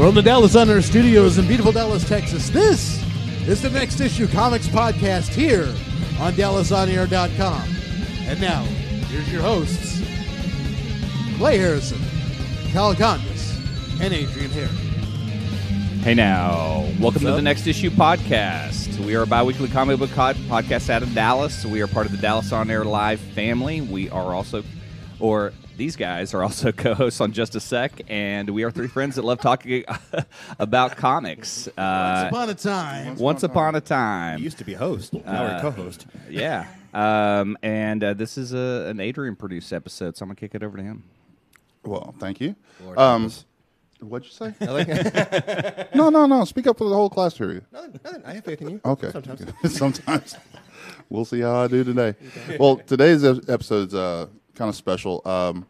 We're on the Dallas On Air Studios in beautiful Dallas, Texas. This is the Next Issue Comics Podcast here on DallasOnAir.com. And now, here's your hosts, Clay Harrison, Kyle Condis, and Adrian Harry. Hey now, welcome to the Next Issue Podcast. We are a bi weekly comic book co- podcast out of Dallas. We are part of the Dallas On Air Live family. We are also, or these guys are also co hosts on Just a Sec, and we are three friends that love talking about comics. Once Uh, upon a time, once upon a time. used to be host. Now Uh, we're co-host. Yeah. Um, and uh, this is a, an Adrian produced episode, so I'm going to kick it over to him. Well, thank you. Um, what'd you say? No, no, no. Speak up for the whole class here. nothing. I have faith in you. Okay. Sometimes. Sometimes. We'll see how I do today. Well, today's ep- episode's uh, kind of special. Um,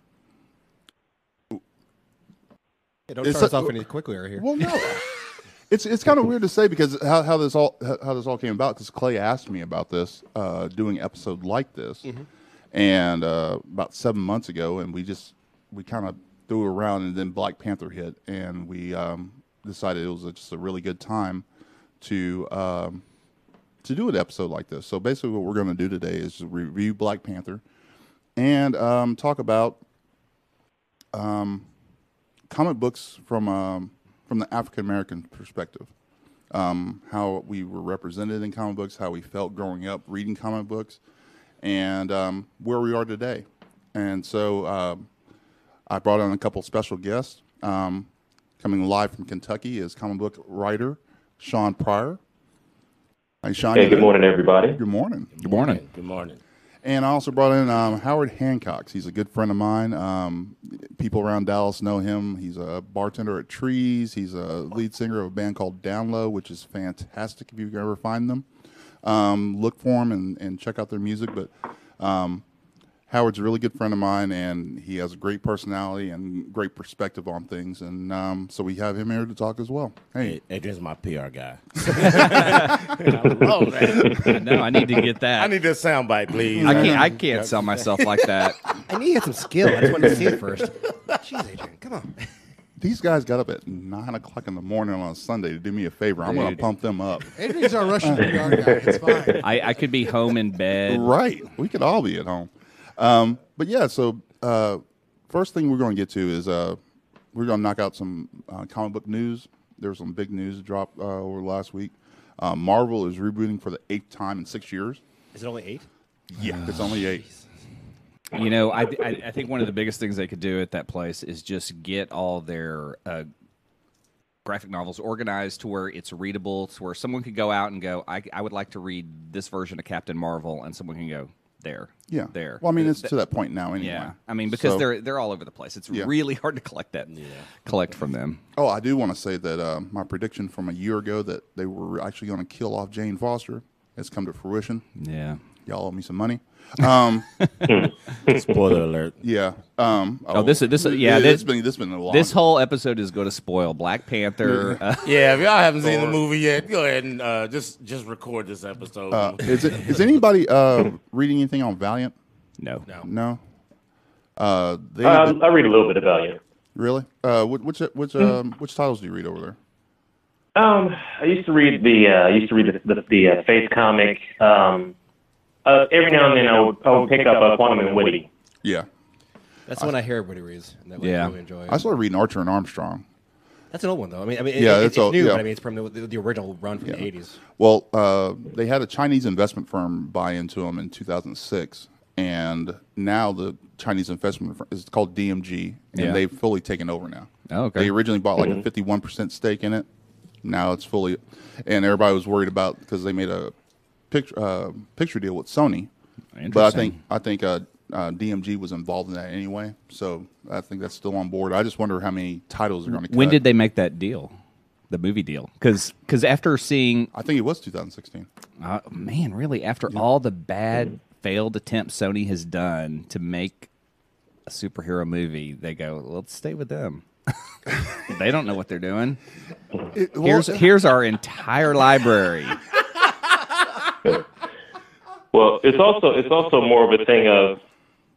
Hey, don't It's start us off any quickly right here. well, no. It's it's kind of weird to say because how, how this all how this all came about because Clay asked me about this uh, doing episode like this, and uh, about seven months ago, and we just we kind of threw around, and then Black Panther hit, and we um, decided it was a, just a really good time to um, to do an episode like this. So basically, what we're going to do today is review Black Panther and um, talk about um, comic books from um, from the African American perspective. Um, how we were represented in comic books, how we felt growing up reading comic books, and um, where we are today. And so um, I brought on a couple special guests. Um, coming live from Kentucky is comic book writer Shawn Pryor. Hi, Shawn. Hey, good morning, everybody. Good morning. Good morning. Good morning. And I also brought in um, Howard Hancox. He's a good friend of mine. Um, people around Dallas know him. He's a bartender at Trees. He's a lead singer of a band called Down Low, which is fantastic if you ever find them. Um, look for them and, and check out their music. But um, Howard's a really good friend of mine, and he has a great personality and great perspective on things. And um, so we have him here to talk as well. Hey, Adrian's my PR guy. Oh man, I know, I need to get that. I need this soundbite, please. I can't, I can't sell myself like that. I need to get some skill. I just wanted to see it first. Jeez, Adrian, come on. these guys got up at 9 o'clock in the morning on a Sunday to do me a favor. I'm going to Dude. pump them up. Adrian's our Russian PR guy. It's fine. I, I could be home in bed. Right. We could all be at home. Um, but yeah, so uh, first thing we're going to get to is uh, we're going to knock out some uh, comic book news. There was some big news that dropped uh, over last week. Uh, Marvel is rebooting for the eighth time in six years. Is it only eight? Yeah, it's only eight. You know, I, I, I think one of the biggest things they could do at that place is just get all their uh, graphic novels organized to where it's readable, to where someone could go out and go, I, I would like to read this version of Captain Marvel, and someone can go there, Yeah, there. Well, I mean, it's Th- to that point now anyway. yeah. I mean, because So- they're they're all over the place. It's Yeah. really hard to collect that, collect from them. Oh, I do want to say that uh, my prediction from a year ago that they were actually going to kill off Jane Foster has come to fruition. Yeah. Y'all owe me some money. Um, Spoiler alert. yeah. Um, Oh, this is- this is- yeah, It, this- been this been a long. This whole episode is going to spoil Black Panther. Uh, Yeah, if y'all haven't seen the Or- movie yet, go ahead and uh, just just record this episode. Uh, is it is anybody uh, reading anything on Valiant? no. No. No. Uh, they Um, I read a little bit about you. really? Uh, which which which um, which titles do you read over there? Um, I used to read the uh, I used to read the the, the uh, Faith comic. Um, uh, every now and then I would, I would pick up a Quantum and Woody. Yeah, That's the one I hear everybody reads. And that one Yeah. I really enjoy. I started reading Archer and Armstrong. That's an old one though. I mean, I mean, Yeah, it- it's it's, old- new, yeah. but I mean, it's from the, the, the original run from the '80s. Well, uh, they had a Chinese investment firm buy into them in 2006, and now the Chinese investment firm is called DMG, and Yeah. they've fully taken over now. Oh, okay. They originally bought like a 51% stake in it. Now it's fully, and everybody was worried about because they made a picture uh, picture deal with Sony. But I think I think uh, uh, DMG was involved in that anyway, so I think that's still on board. I just wonder how many titles are going to. When did they make that deal? The movie deal? Because after seeing, I think it was 2016. uh, man, really, after all the bad failed attempts Sony has done to make a superhero movie, they go, let's stay with them. they don't know what they're doing. It- well, Here's here's our entire library. Well, it's also it's also more of a thing of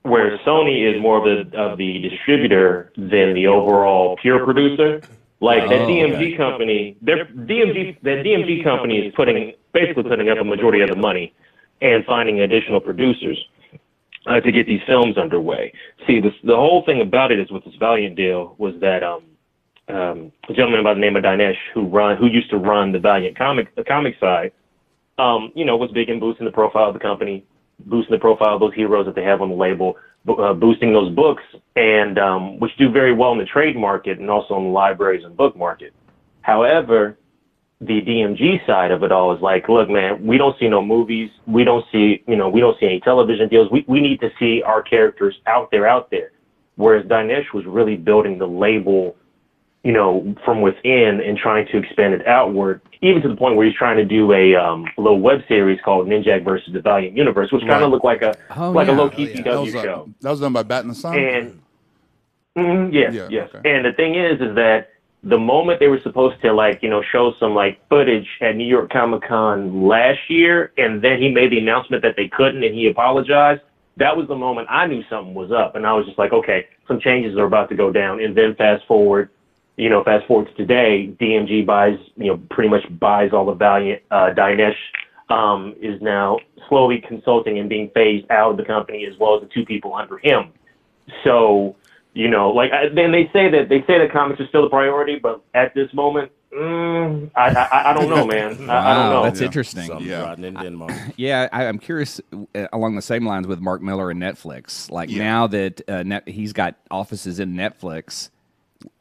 where Sony is more of the of the distributor than the overall pure producer. Like that Oh, DMG okay. company, their DMG that DMG company is putting basically putting up a majority of the money and finding additional producers uh, to get these films underway. See, this, the whole thing about it is with this Valiant deal was that um, um, a gentleman by the name of Dinesh who run who used to run the Valiant comic the comic side, um, you know, was big in boosting the profile of the company, boosting the profile of those heroes that they have on the label, uh, boosting those books, and um, which do very well in the trade market and also in the libraries and book market. However, the DMG side of it all is like, look, man, we don't see no movies. We don't see, you know, we don't see any television deals. We, we need to see our characters out there, out there. Whereas Dinesh was really building the label, you know, from within and trying to expand it outward, even to the point where he's trying to do a um, little web series called Ninjak versus the Valiant Universe, which kind Right. of looked like a Oh, like yeah. a low Oh, key yeah. CW That was, uh, show. that was done by Bat in the Sun. And Mhm, yes, Yeah, yes. okay. And the thing is, is that the moment they were supposed to like, you know, show some like footage at New York Comic Con last year, and then he made the announcement that they couldn't, and he apologized. That was the moment I knew something was up, and I was just like, okay, some changes are about to go down. And then fast forward, you know, fast forward to today, DMG buys, you know, pretty much buys all the Valiant. Uh, Dinesh um, is now slowly consulting and being phased out of the company, as well as the two people under him. So, you know, like then they say that they say that comics are still a priority, but at this moment, mm, I, I I don't know, man. I, I don't know. that's Yeah. interesting. Something's Yeah. in Denmark. Yeah, I, I'm curious uh, along the same lines with Mark Millar and Netflix. Like Yeah. now that uh, net, he's got offices in Netflix,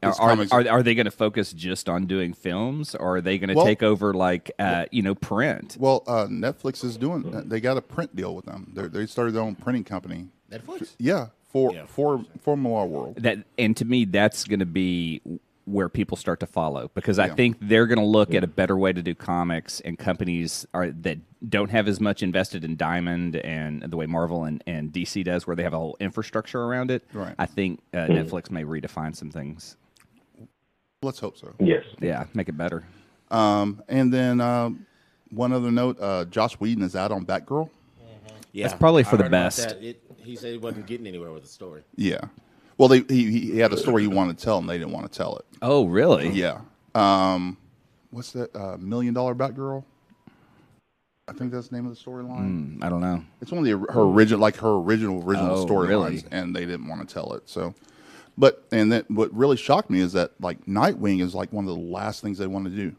are, are, are, are they going to focus just on doing films, or are they going to Well- take over like uh, you know print? Well, uh, Netflix is doing. They got a print deal with them. They're, they started their own printing company. Netflix. Yeah, for Yeah. for for Formula World. That and to me, that's going to be where people start to follow because I Yeah. think they're going to look at a better way to do comics, and companies are that don't have as much invested in Diamond and the way Marvel and, and DC does, where they have a whole infrastructure around it. Right. I think uh, Netflix may redefine some things. Let's hope so. Yes. Yeah, make it better. Um, and then um, one other note: uh, Joss Whedon is out on Batgirl. Yeah, That's probably I for the best. that. It, he said he wasn't getting anywhere with the story. Yeah. Well, they, he he had a story he wanted to tell, and they didn't want to tell it. Oh, really? Yeah. Um, what's that? Uh, Million Dollar Batgirl. I think that's the name of the storyline. I don't know. It's one of the her original, like her original original Oh, storylines, really? and they didn't want to tell it. So, but and then what really shocked me is that like Nightwing is like one of the last things they want to do.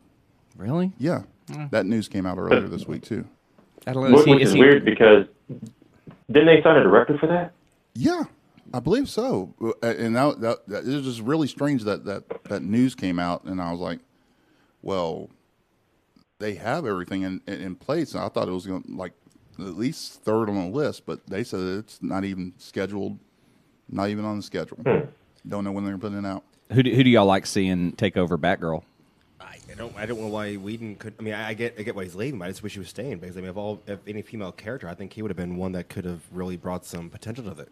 Really? Yeah, that news came out earlier this week too. I don't know. Which, Is he- is is he- weird because didn't they sign a director for that? Yeah, I believe so. Uh, And that, that, that it was just really strange that that that news came out, and I was like, well, they have everything in in, in place. And I thought it was going to like at least third on the list, but they said it's not even scheduled, not even on the schedule. Don't know when they're putting it out. Who do, who do y'all like seeing take over Batgirl? I, don't. I don't know why Whedon could. I mean, I, I get. I get why he's leaving, but I just wish he was staying because I mean, of all, of any female character, I think he would have been one that could have really brought some potential to it.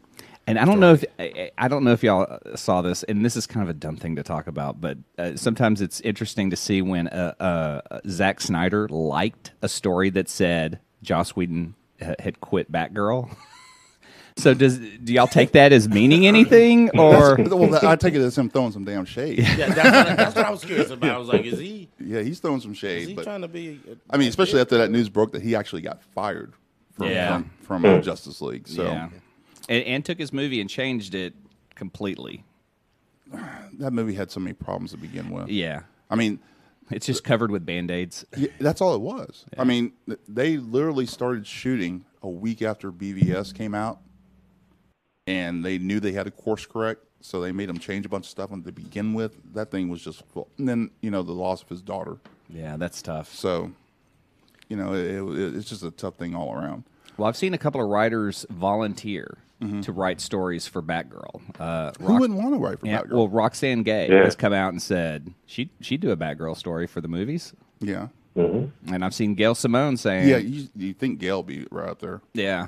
And I don't know if I, I don't know if y'all saw this, and this is kind of a dumb thing to talk about, but uh, sometimes it's interesting to see when uh, uh, Zack Snyder liked a story that said Joss Whedon ha- had quit Batgirl. so does do y'all take that as meaning anything, or well, I take it as him throwing some damn shade. Yeah, Yeah, that's what, that's what I was curious about. I was like, is he Yeah, he's throwing some is shade. he but trying to be? I mean, especially after that news broke that he actually got fired from Yeah. from, from uh, Justice League. So yeah, and, and took his movie and changed it completely? that movie had so many problems to begin with. Yeah, I mean, it's just covered with band aids. Yeah, that's all it was. I mean, th- they literally started shooting a week after BVS came out, and they knew they had to course correct, so they made him change a bunch of stuff And to begin with. That thing was just full. And then you know the loss of his daughter, Yeah, that's tough. so you know it, it, it's just a tough thing all around. Well, I've seen a couple of writers volunteer to write stories for Batgirl. Uh, Who wouldn't want to write for Yeah, Batgirl? well, Roxane Gay Yeah. has come out and said she she'd do a Batgirl story for the movies, yeah, and I've seen Gail Simone saying, yeah. You, you think Gail would be right up there? yeah,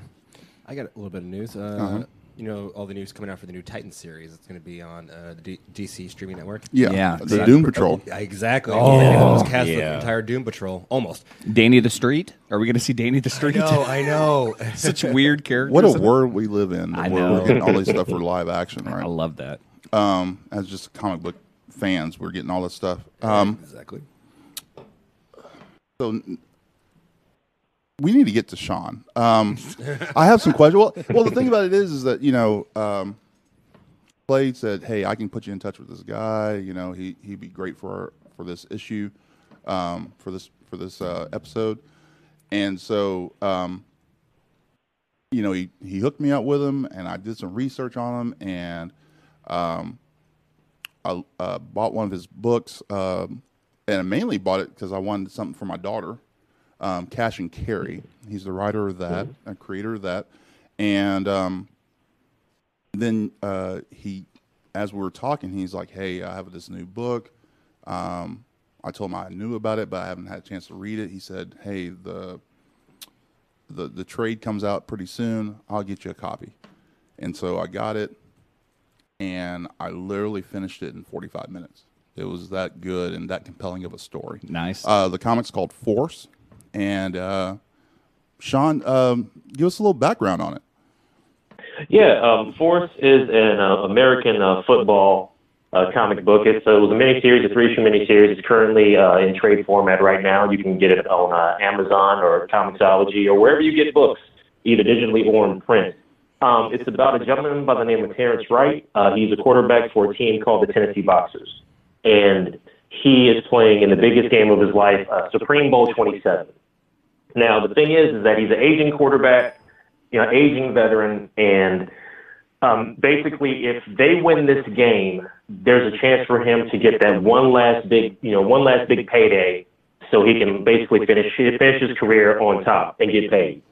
I got a little bit of news. Uh, Uh-huh. You know, all the news coming out for the new Titan series. It's going to be on uh, the D- DC streaming network. Yeah, Yeah. The Doom Patrol. Yeah, exactly. Oh. Yeah, almost cast the entire Doom Patrol. Almost. Danny the Street. Are we going to see Danny the I Street? know. I know. Such weird characters. What a world we live in. I where know. We're getting all this stuff for live action, right? I love that. Um, as just comic book fans we're getting all this stuff. Um, exactly. so n- we need to get to Shawn. Um, I have some questions. Well, well, the thing about it is, is that you know, um, Clay said, "Hey, I can put you in touch with this guy. You know, he he'd be great for for this issue, um, for this for this uh, episode." And so, um, you know, he he hooked me up with him, and I did some research on him, and um, I uh, bought one of his books, um, and I mainly bought it because I wanted something for my daughter, um, Cash and Carry. He's the writer of that, a creator of that, and um, then uh, he, as we were talking, he's like, "Hey, I have this new book." Um, I told him I knew about it, but I haven't had a chance to read it. He said, "Hey, the the the trade comes out pretty soon. I'll get you a copy." And so I got it, and I literally finished it in 45 minutes. It was that good and that compelling of a story. Nice. Uh, the comic's called Force, and uh, Shawn, um, give us a little background on it. Yeah, um, Force is an uh, American uh, football uh, comic book. It's, uh, it was a miniseries, a three-issue miniseries. It's currently uh, in trade format right now. You can get it on uh, Amazon or Comixology or wherever you get books, either digitally or in print. Um, it's about a gentleman by the name of Terrence Wright. Uh, he's a quarterback for a team called the Tennessee Boxers, and he is playing in the biggest game of his life, uh, Supreme Bowl 27. Now, the thing is, is that he's an aging quarterback, you know, aging veteran, and um, basically, if they win this game, there's a chance for him to get that one last big, you know, one last big payday, so he can basically finish finish his career on top and get paid.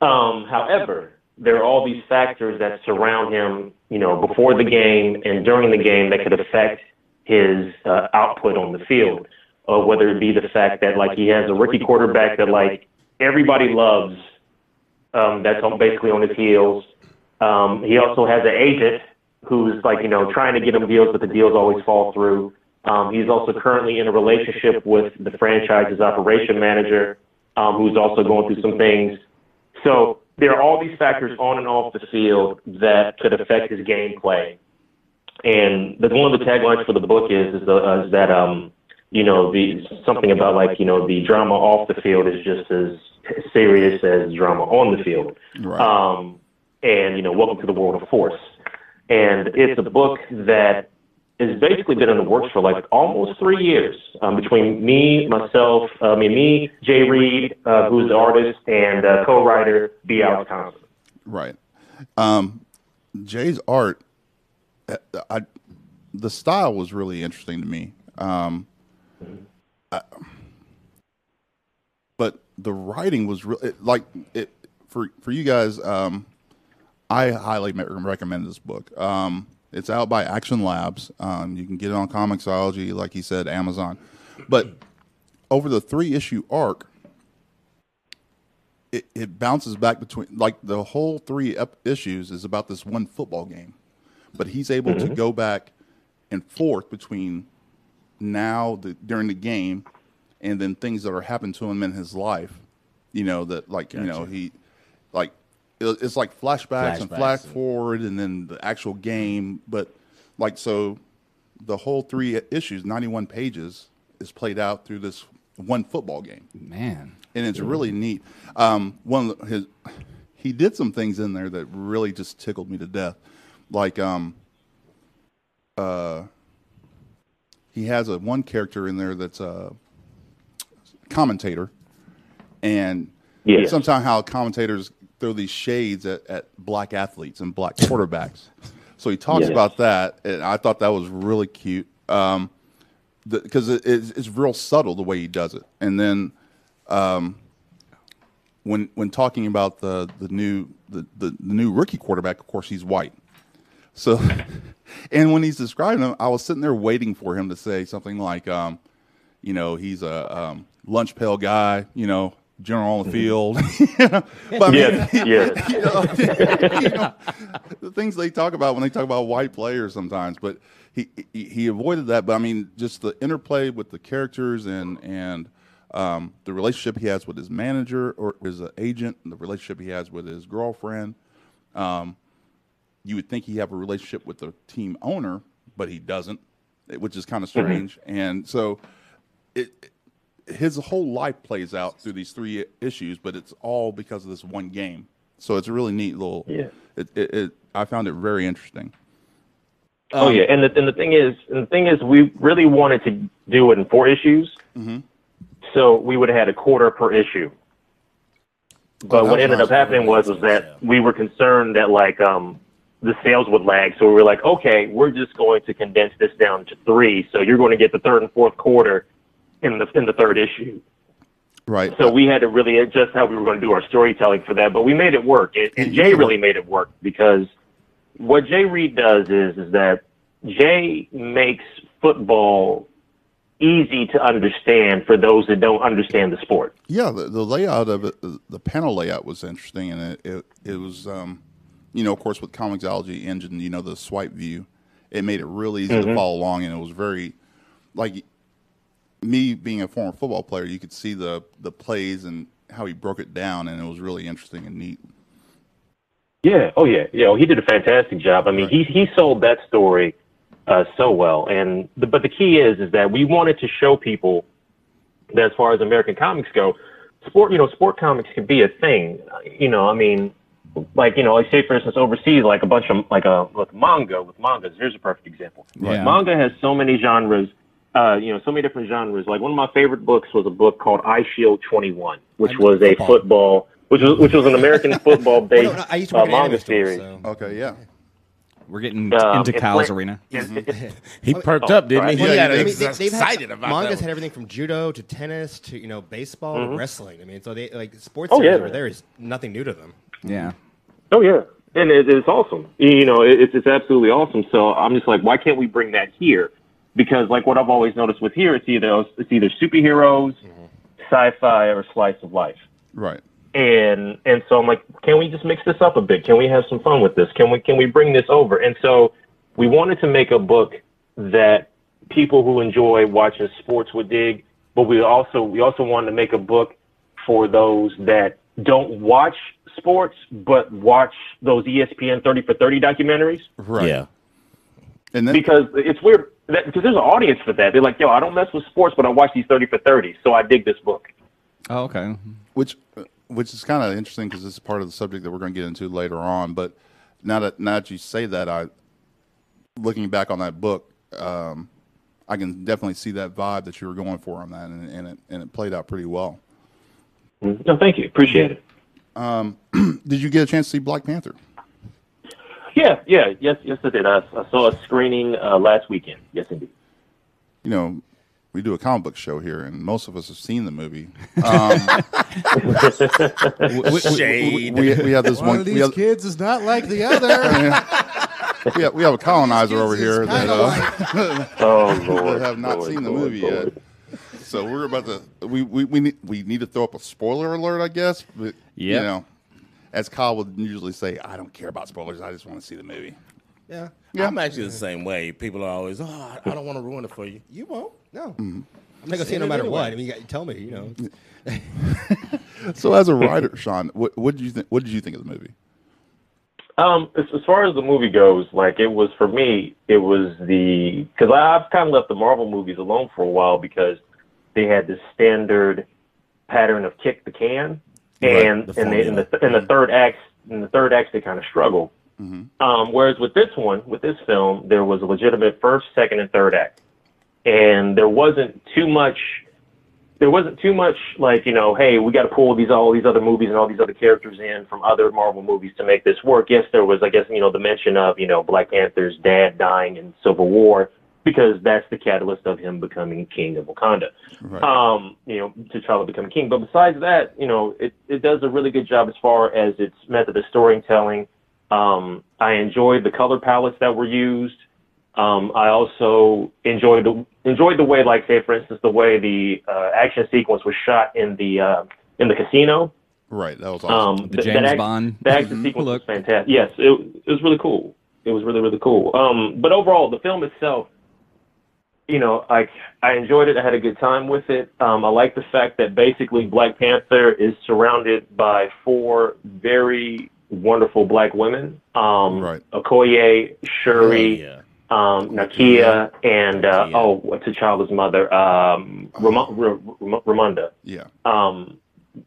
Um, however, there are all these factors that surround him, you know, before the game and during the game that could affect his uh, output on the field. Uh, whether it be the fact that like he has a rookie quarterback that like everybody loves, um, that's on, basically on his heels. Um, he also has an agent who's like you know trying to get him deals, but the deals always fall through. Um, he's also currently in a relationship with the franchise's operation manager, um, who's also going through some things. So there are all these factors on and off the field that could affect his gameplay. And the, one of the taglines for the book is is, the, uh, is that um, you know the something about like you know the drama off the field is just as serious as drama on the field. Right. Um, and you know, welcome to the world of force. And it's a book that has basically been in the works for like almost three years um, between me, myself, uh, I mean me, Jay Reed, uh, who's the artist, and uh, co-writer B. Alex Thompson. Right. Um, Jay's art, uh, I, the style was really interesting to me. Um, I- but the writing was really like it for for you guys. Um, I highly recommend this book. Um, it's out by Action Labs. Um, you can get it on Comixology, like he said, Amazon. But over the three issue arc, it, it bounces back between like the whole three issues is about this one football game, but he's able to go back and forth between now the, during the game and then things that are happening to him in his life. You know that like you know he like it's like flashbacks, and flash and- forward and then the actual game, but like so the whole three issues, ninety one pages, is played out through this one football game Man. and it's really neat. Um, one of his he did some things in there that really just tickled me to death. Like um, uh, he has a one character in there that's a commentator, and Yeah. sometimes how commentators throw these shades at, at black athletes and black quarterbacks. so he talks Yes. about that, and I thought that was really cute. Um, because it, it's, it's real subtle the way he does it. And then um, when when talking about the the new the, the, the new rookie quarterback, of course he's white. So, and when he's describing him, I was sitting there waiting for him to say something like, um, you know, he's a um, lunch pail guy, you know, general on the field. but I mean, Yes, yes. you know, you know, the things they talk about when they talk about white players sometimes. But he, he he avoided that. But I mean, just the interplay with the characters and and um, the relationship he has with his manager or his uh, agent, and the relationship he has with his girlfriend. Um, you would think he have a relationship with the team owner, but he doesn't. which is kind of strange. And so, it his whole life plays out through these three issues, but it's all because of this one game. So it's a really neat little. Yeah. It, it, it I found it very interesting. oh yeah, and the and the thing is, and the thing is, we really wanted to do it in four issues, so we would have had a quarter per issue. But Oh, what ended up happening was was that we were concerned that like um the sales would lag, so we were like, okay, we're just going to condense this down to three. So you're going to get the third and fourth quarter in the in the third issue. Right. So we had to really adjust how we were going to do our storytelling for that, but we made it work. And, and Jay really made it work because what Jay Reed does is is that Jay makes football easy to understand for those that don't understand the sport. Yeah, the, the layout of it, the, panel layout was interesting, and it it, it was, um, you know, of course, with Comixology engine, you know, the swipe view, it made it really easy to follow along, and it was very, like, me being a former football player, you could see the the plays and how he broke it down, and it was really interesting and neat. Yeah. Oh, yeah. Yeah. Well, he did a fantastic job. I mean, he he sold that story uh, so well. And the, but the key is is that we wanted to show people that as far as American comics go, sport you know sport comics can be a thing. You know, I mean, like you know, like say for instance overseas, like a bunch of like a with manga with mangas. Here's a perfect example. Yeah. Manga has so many genres. Uh, you know, so many different genres. Like one of my favorite books was a book called Eye Shield 21, which I- was a football. football, which was which was an American football Well, based no, no, I used to uh, work in an manga series. so. Okay, yeah, We're getting Um, into it's Cal's like- arena. He perked oh, up, didn't right. he? Well, He yeah, I I mean, they, they've excited had, about mangas that. had everything from judo to tennis to you know baseball to wrestling. I mean, so they like sports Oh, yeah, there is nothing new to them. Yeah. Oh yeah, and it, it's awesome. You know, it, it's it's absolutely awesome. So I'm just like, why can't we bring that here? Because like what I've always noticed with here, it's either it's either superheroes, mm-hmm. sci-fi, or slice of life. right. And and so I'm like, can we just mix this up a bit? Can we have some fun with this? Can we can we bring this over? And so we wanted to make a book that people who enjoy watching sports would dig, but we also we also wanted to make a book for those that don't watch sports but watch those ESPN 30 for 30 documentaries Right. Yeah. And then because it's weird that, because there's an audience for that. They're like, yo, I don't mess with sports, but I watch these 30 for 30, so I dig this book. Oh, okay. which which is kind of interesting because this is part of the subject that we're going to get into later on. But now that now that you say that, I looking back on that book, um, I can definitely see that vibe that you were going for on that, and, and it and it played out pretty well. No, thank you, appreciate it. Did you get a chance to see Black Panther? Yeah, yeah, yes, yes, I did. I, I saw a screening uh, last weekend. Yes, indeed. You know, we do a comic book show here, and most of us have seen the movie. um Shade. We, we have this One one. of we, these have, kids is not like the other. we, have, we have a colonizer over here that, kinda uh, Oh Lord, that have not Lord, seen the Lord, movie Lord. yet. So we're about to we, we, we need we need to throw up a spoiler alert, I guess. But you know, as Kyle would usually say, I don't care about spoilers. I just want to see the movie. Yeah, yeah. I'm actually the same way. People are always, oh, I- I don't want to ruin it for you. you won't. No, Mm-hmm. I'm not gonna see it no matter anyway. what. I mean, you got, tell me. You know, So as a writer, Shawn, what, what did you think? What did you think of the movie? Um, as, as far as the movie goes, like it was for me, it was the because I've kind of left the Marvel movies alone for a while because they had this standard pattern of kick the can, Right, and the and, in the in the third act, in the third act, they kind of struggle. Um, whereas with this one, with this film, there was a legitimate first, second, and third act, and there wasn't too much. There wasn't too much like you know, hey, we got to pull these all these other movies and all these other characters in from other Marvel movies to make this work. Yes, there was, I guess, you know, the mention of you know Black Panther's dad dying in Civil War because that's the catalyst of him becoming king of Wakanda Right. um, you know, T'Challa become king. But besides that, you know, it, it does a really good job as far as its method of storytelling. Um, I enjoyed the color palettes that were used. Um, I also enjoyed the enjoyed the way, like say for instance, the way the uh, action sequence was shot in the uh, in the casino. right. That was awesome. Um, The th- James that Bond. The action sequence Look. was fantastic. Yes, it, it was really cool. It was really really cool. Um, but overall, the film itself, you know, I I enjoyed it. I had a good time with it. Um, I like the fact that basically Black Panther is surrounded by four very wonderful black women. Um, Right. Okoye, Shuri, Yeah. um, Nakia, and uh, Nakia. oh, what's T'Challa's mother, um, Ram- Ram- Ramonda. Yeah. Um,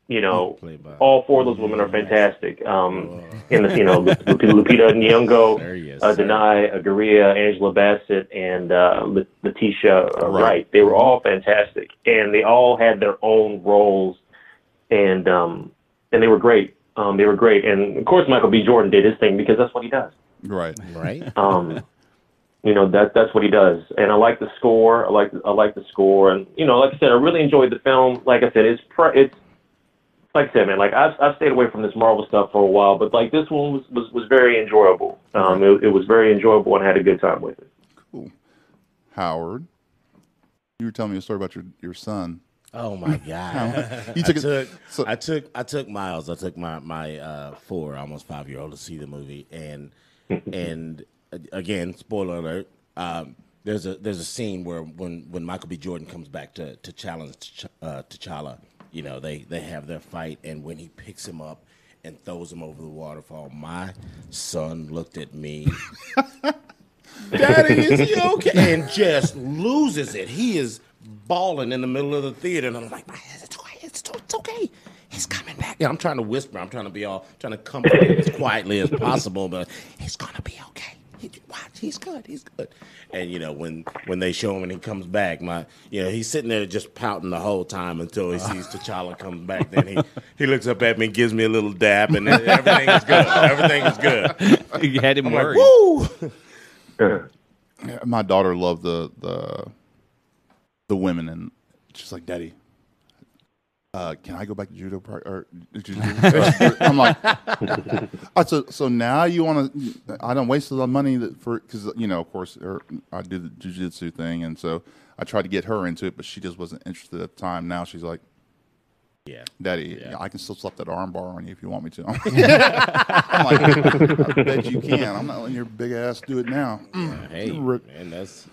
you know, all four of those women are fantastic. Um, in the you know, Lup- Lupita Nyong'o, There he uh, Danai Gurira, Angela Bassett, and uh, Letitia uh, Right. Wright. They were all fantastic, and they all had their own roles, and um, and they were great. Um, they were great, and of course Michael B. Jordan did his thing because that's what he does. Right. right? Um, you know that that's what he does, and I like the score. I like I like the score, and you know, like I said, I really enjoyed the film. Like I said, it's pre- it's like I said, man. Like I've I've stayed away from this Marvel stuff for a while, but like this one was was, was very enjoyable. Um, it, it was very enjoyable, and I had a good time with it. Cool, Howard, you were telling me a story about your, your son. Oh my god! You took I it- took, so- I took I took Miles. I took my my uh, four, almost five year old to see the movie, and and uh, again, spoiler alert. Um, there's a there's a scene where when, when Michael B. Jordan comes back to to challenge T'Ch- uh, T'Challa, you know they they have their fight, and when he picks him up and throws him over the waterfall, my son looked at me. Daddy, is he okay? And just loses it. He is bawling in the middle of the theater, and I'm like, it's okay, it's, it's okay. He's coming back. And I'm trying to whisper. I'm trying to be all, trying to comfort him as quietly as possible, but he's gonna be okay. He, watch, he's good. He's good. And you know when when they show him and he comes back, my you know he's sitting there just pouting the whole time until he sees T'Challa comes back. Then he he looks up at me, and gives me a little dab, and everything is good. Everything is good. you had him I'm like, woo! Yeah, My daughter loved the the the women, and she's like, "Daddy, uh, can I go back to judo?" Par- or, judo? I'm like, I said, "So now you want to? I don't waste a lot of money that for because you know, of course, er, I do the jujitsu thing, and so I tried to get her into it, but she just wasn't interested at the time. Now she's like." Yeah. Daddy, Yeah. I can still slap that arm bar on you if you want me to. I'm like, I bet you can. I'm not letting your big ass do it now. Hey, Rick. man, that's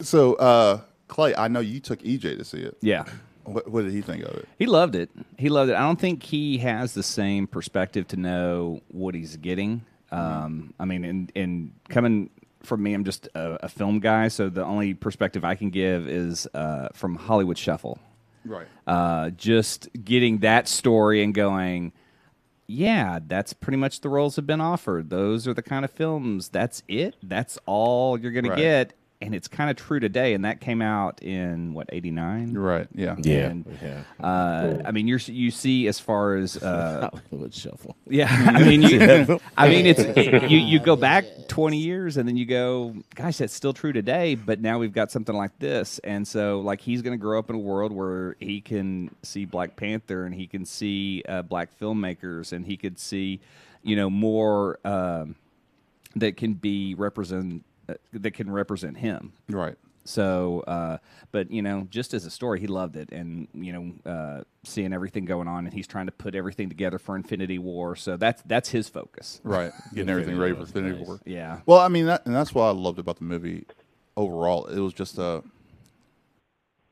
So, uh, Clay, I know you took EJ to see it. Yeah. What, what did he think of it? He loved it. He loved it. I don't think he has the same perspective to know what he's getting. Um, I mean, and, and coming from me, I'm just a, a film guy, so the only perspective I can give is uh, from Hollywood Shuffle. Right. Uh, just getting that story and going, yeah, that's pretty much the roles have been offered. Those are the kind of films. That's it. That's all you're going Right. to get. And it's kind of true today. And that came out in what, 89? You're right. Yeah. yeah, And, yeah. Uh, I mean, you're you see as far as uh, Hollywood shuffle. yeah. I mean, you, I mean, it's you you go back 20 years and then you go, gosh, that's still true today. But now we've got something like this, and so like he's going to grow up in a world where he can see Black Panther and he can see uh, black filmmakers and he could see, you know, more um, that can be represent that can represent him. Right. So, uh, but you know, just as a story, he loved it, and you know, uh, seeing everything going on, and he's trying to put everything together for Infinity War. So that's that's his focus. Right. Getting everything ready for Infinity nice. War. Yeah, Well, I mean, that, and that's what I loved about the movie overall. It was just a.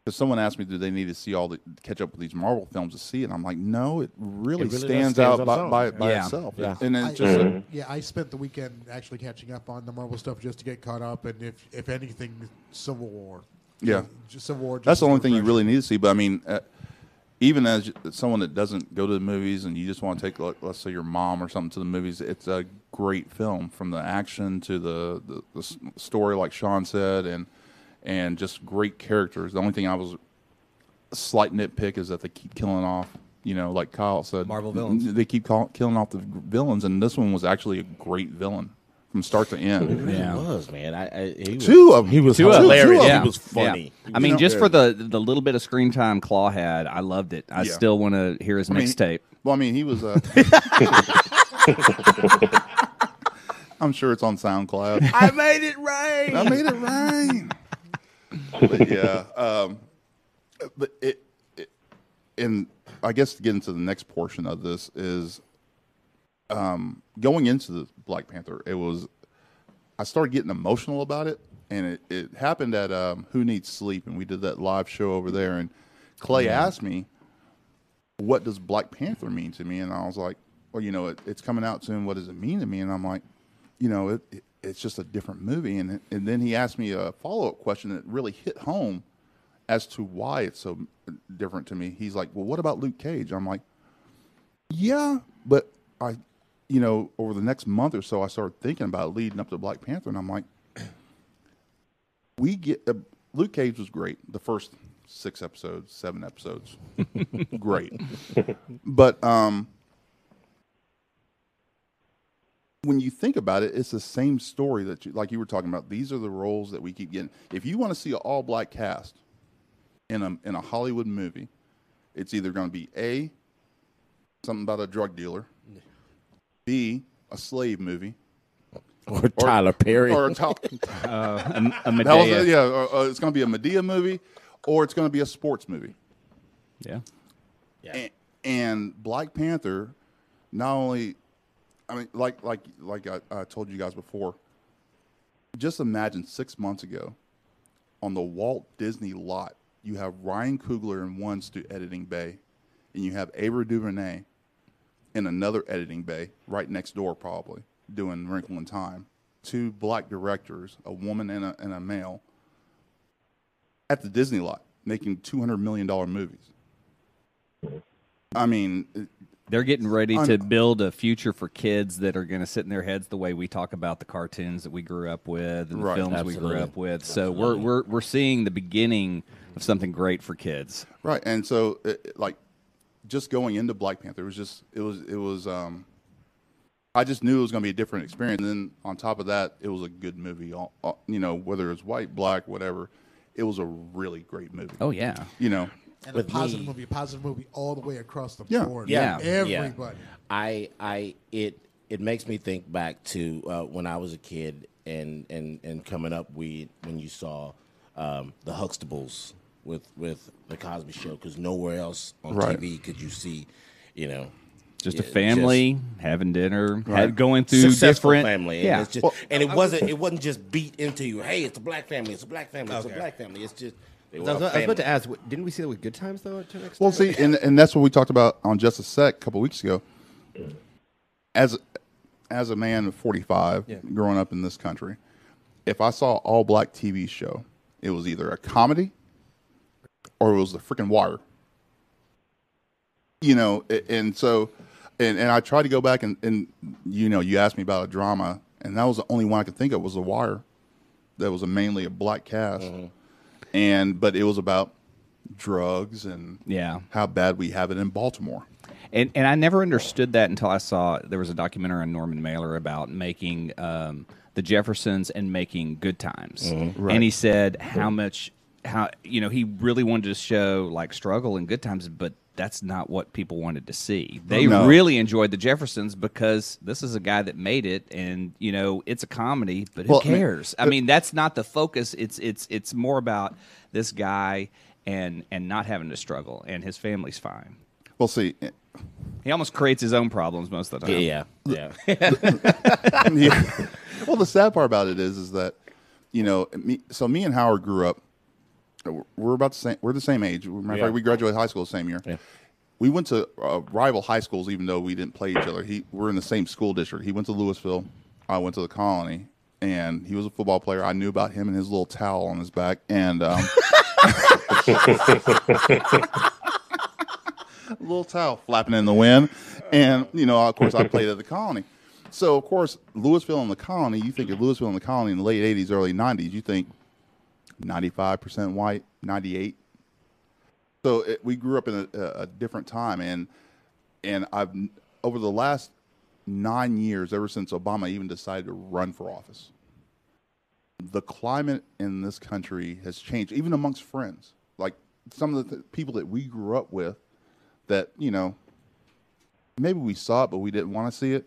Because someone asked me, do they need to see all the catch up with these Marvel films to see it? And I'm like, no, it really, It really stands stands out on by, its by, by Yeah. itself. Yeah. And I, it's just a, yeah, I spent the weekend actually catching up on the Marvel stuff just to get caught up, and if if anything, Civil War. Yeah. just Civil War. just That's the only thing you really need to see. But I mean, uh, even as someone that doesn't go to the movies and you just want to take, like, let's say, your mom or something to the movies, it's a great film from the action to the, the, the story, like Shawn said, and and just great characters. The only thing I was a slight nitpick is that they keep killing off. You know, like Kyle said, Marvel villains. They keep call, killing off the villains, and this one was actually a great villain from start to end. He Yeah. was man. I, I he was, Two of them. He was Two hilarious. Two of yeah, He was funny. Yeah. I mean, just for the the little bit of screen time Klaue had, I loved it. I Yeah. still want to hear his mean, mixtape. Well, I mean, he was. Uh, I'm sure it's on SoundCloud. I made it right. I made it rain. But yeah, um, but it, it, and I guess to get into the next portion of this is, um, going into the Black Panther. It was, I started getting emotional about it, and it, it happened at um, Who Needs Sleep, and we did that live show over there, and Clay asked me, "What does Black Panther mean to me?" And I was like, "Well, you know, it, it's coming out soon. What does it mean to me?" And I'm like, you know, it, it it's just a different movie. And and then he asked me a follow up question that really hit home as to why it's so different to me. He's like, "Well, what about Luke Cage?" I'm like, "Yeah, but I, you know, over the next month or so, I started thinking about leading up to Black Panther, and I'm like, we get uh, Luke Cage was great. The first six episodes, seven episodes, great. But um, when you think about it, it's the same story that you like you were talking about. These are the roles that we keep getting. If you want to see an all black cast in a in a Hollywood movie, it's either going to be a something about a drug dealer, b a slave movie, Or Tyler Perry. or a top, A, a that was Madea. yeah, or, uh, it's going to be a Madea movie, or it's going to be a sports movie. yeah. and, and Black Panther, not only, I mean, like like like I, I told you guys before. Just imagine six months ago, on the Walt Disney lot, you have Ryan Coogler in one stu- editing bay, and you have Ava DuVernay in another editing bay right next door, probably doing Wrinkle in Time. Two black directors, a woman and a, and a male, at the Disney lot making two hundred million dollar movies. I mean, They're getting ready Un- to build a future for kids that are going to sit in their heads the way we talk about the cartoons that we grew up with and Right. the films we grew up with. So we're we're we're seeing the beginning of something great for kids. right, and so it, it- like just going into Black Panther it was just it was it was um, I just knew it was going to be a different experience. And then on top of that, it was a good movie. All, all- you know, whether it's white, black, whatever, it was a really great movie. Oh yeah. You know, And With a positive me- movie, a positive movie all the way across the Yeah. board. Yeah. Everybody. I I it it makes me think back to uh, when I was a kid and and and coming up. We when you saw um, the Huxtables with with the Cosby Show because nowhere else on Right. TV could you see, you know. Just yeah, a family having dinner, Right. had, going through successful different family. And, Yeah. it's just, Well, and it wasn't it wasn't just beat into you. Hey, it's a black family. It's a black family. It's Okay. a black family. It's just they I were was, a I was about to ask, what- didn't we see that with Good Times though? To an well, extent? see, and and that's what we talked about on just a sec a couple weeks ago. Mm. As as a man of forty five, Yeah. growing up in this country, if I saw all black TV show, it was either a comedy or it was the freaking Wire. You know, a- and so, and, and I tried to go back and, and you know, you asked me about a drama, and that was the only one I could think of was The Wire. That was a mainly a black cast, mm-hmm. And but it was about drugs and Yeah. how bad we have it in Baltimore. And and I never understood that until I saw there was a documentary on Norman Lear about making um, the Jeffersons and making Good Times, and he said how much how you know he really wanted to show like struggle and Good Times, but that's not what people wanted to see. They No. really enjoyed the Jeffersons because this is a guy that made it, and you know it's a comedy, but who Well, I mean, cares? I mean, that's not the focus. It's it's it's more about this guy and and not having to struggle, and his family's fine. Well, see, eh, He almost creates his own problems most of the time. Yeah, yeah. yeah. well, the sad part about it is, is that you know, me, so me and Howard grew up. We're about the same. We're the same age. Matter Yeah. fact, we graduated high school the same year. Yeah. We went to uh, rival high schools, even though we didn't play each other. He, we're in the same school district. He went to Lewisville. I went to the Colony, and he was a football player. I knew about him and his little towel on his back, and um, little towel flapping in the wind. And, you know, of course, I played at the colony. So, of course, Lewisville and the colony, you think of Lewisville and the colony in the late 80s, early 90s, you think 95% white, 98. So it, we grew up in a, a, a different time. And, and I've, over the last nine years, ever since Obama even decided to run for office, the climate in this country has changed, even amongst friends. Like some of the th- people that we grew up with, that you know, maybe we saw it, but we didn't want to see it.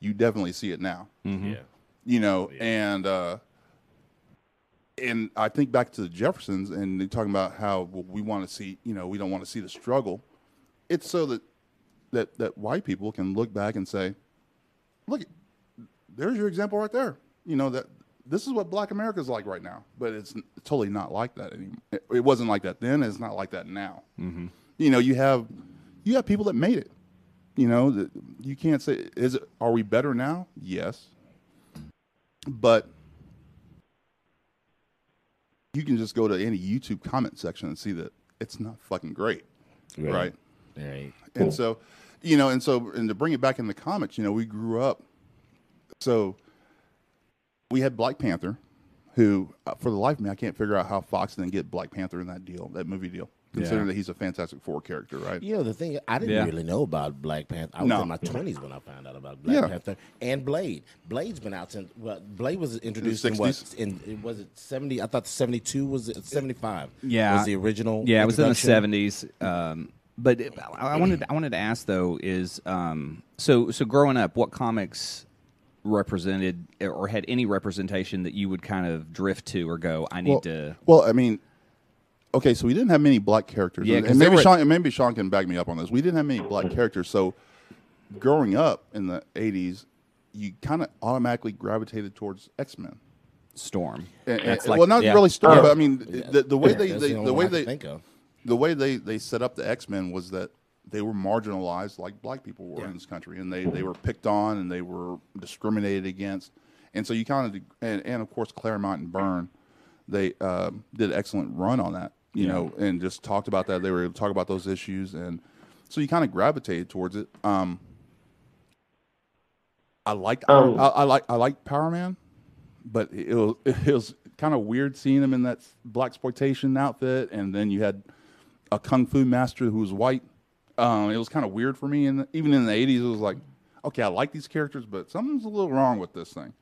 You definitely see it now. Yeah. You know, and uh, and I think back to the Jeffersons, and they're talking about how well, we want to see, you know, we don't want to see the struggle. It's so that that that white people can look back and say, look, there's your example right there. You know that this is what Black America is like right now, but it's totally not like that anymore. It, it wasn't like that then. It's not like that now. Mm-hmm. You know, you have you have people that made it. You know, that you can't say is it. Are we better now? Yes. but you can just go to any YouTube comment section and see that it's not fucking great, right? Right. And so, you know, and so, and to bring it back in the comics, you know, we grew up. So we had Black Panther, who, uh, for the life of me, I can't figure out how Fox didn't get Black Panther in that deal, that movie deal, considering Yeah. that he's a Fantastic Four character, right? You know the thing, I didn't Yeah. really know about Black Panther. I was No. in my twenties when I found out about Black Yeah. Panther and Blade. Blade's been out since. Well, Blade was introduced in what? 60s? In it was it seventy? I thought seventy two was it seventy five? Yeah. was the original. Yeah, it was in the seventies. Um, but it- I I wanted I wanted to ask though is um, so so growing up, what comics represented or had any representation that you would kind of drift to or go, I need well, to. well, I mean, okay, so we didn't have many black characters, Yeah, and maybe were- Shawn, and maybe Shawn can back me up on this. We didn't have many black characters, so growing up in the '80s, you kind of automatically gravitated towards X Men. Storm. And- and- like well, not yeah. really Storm, Yeah. but I mean, Yeah. the, the way Yeah, they, they the the, way they think of. the way they, they set up the X Men was that they were marginalized like black people were in this country, and they, they were picked on and they were discriminated against, and so you kind of and, and of course Claremont and Byrne, they um, did an excellent run on that, you know, and just talked about that. They were able to talk about those issues, and so you kind of gravitated towards it. Um, I liked Um, I, I like I liked Power Man, but it was it was kind of weird seeing him in that black exploitation outfit, and then you had a kung fu master who was white. Um, it was kind of weird for me, and even in the '80s, it was like, okay, I like these characters, but something's a little wrong with this thing.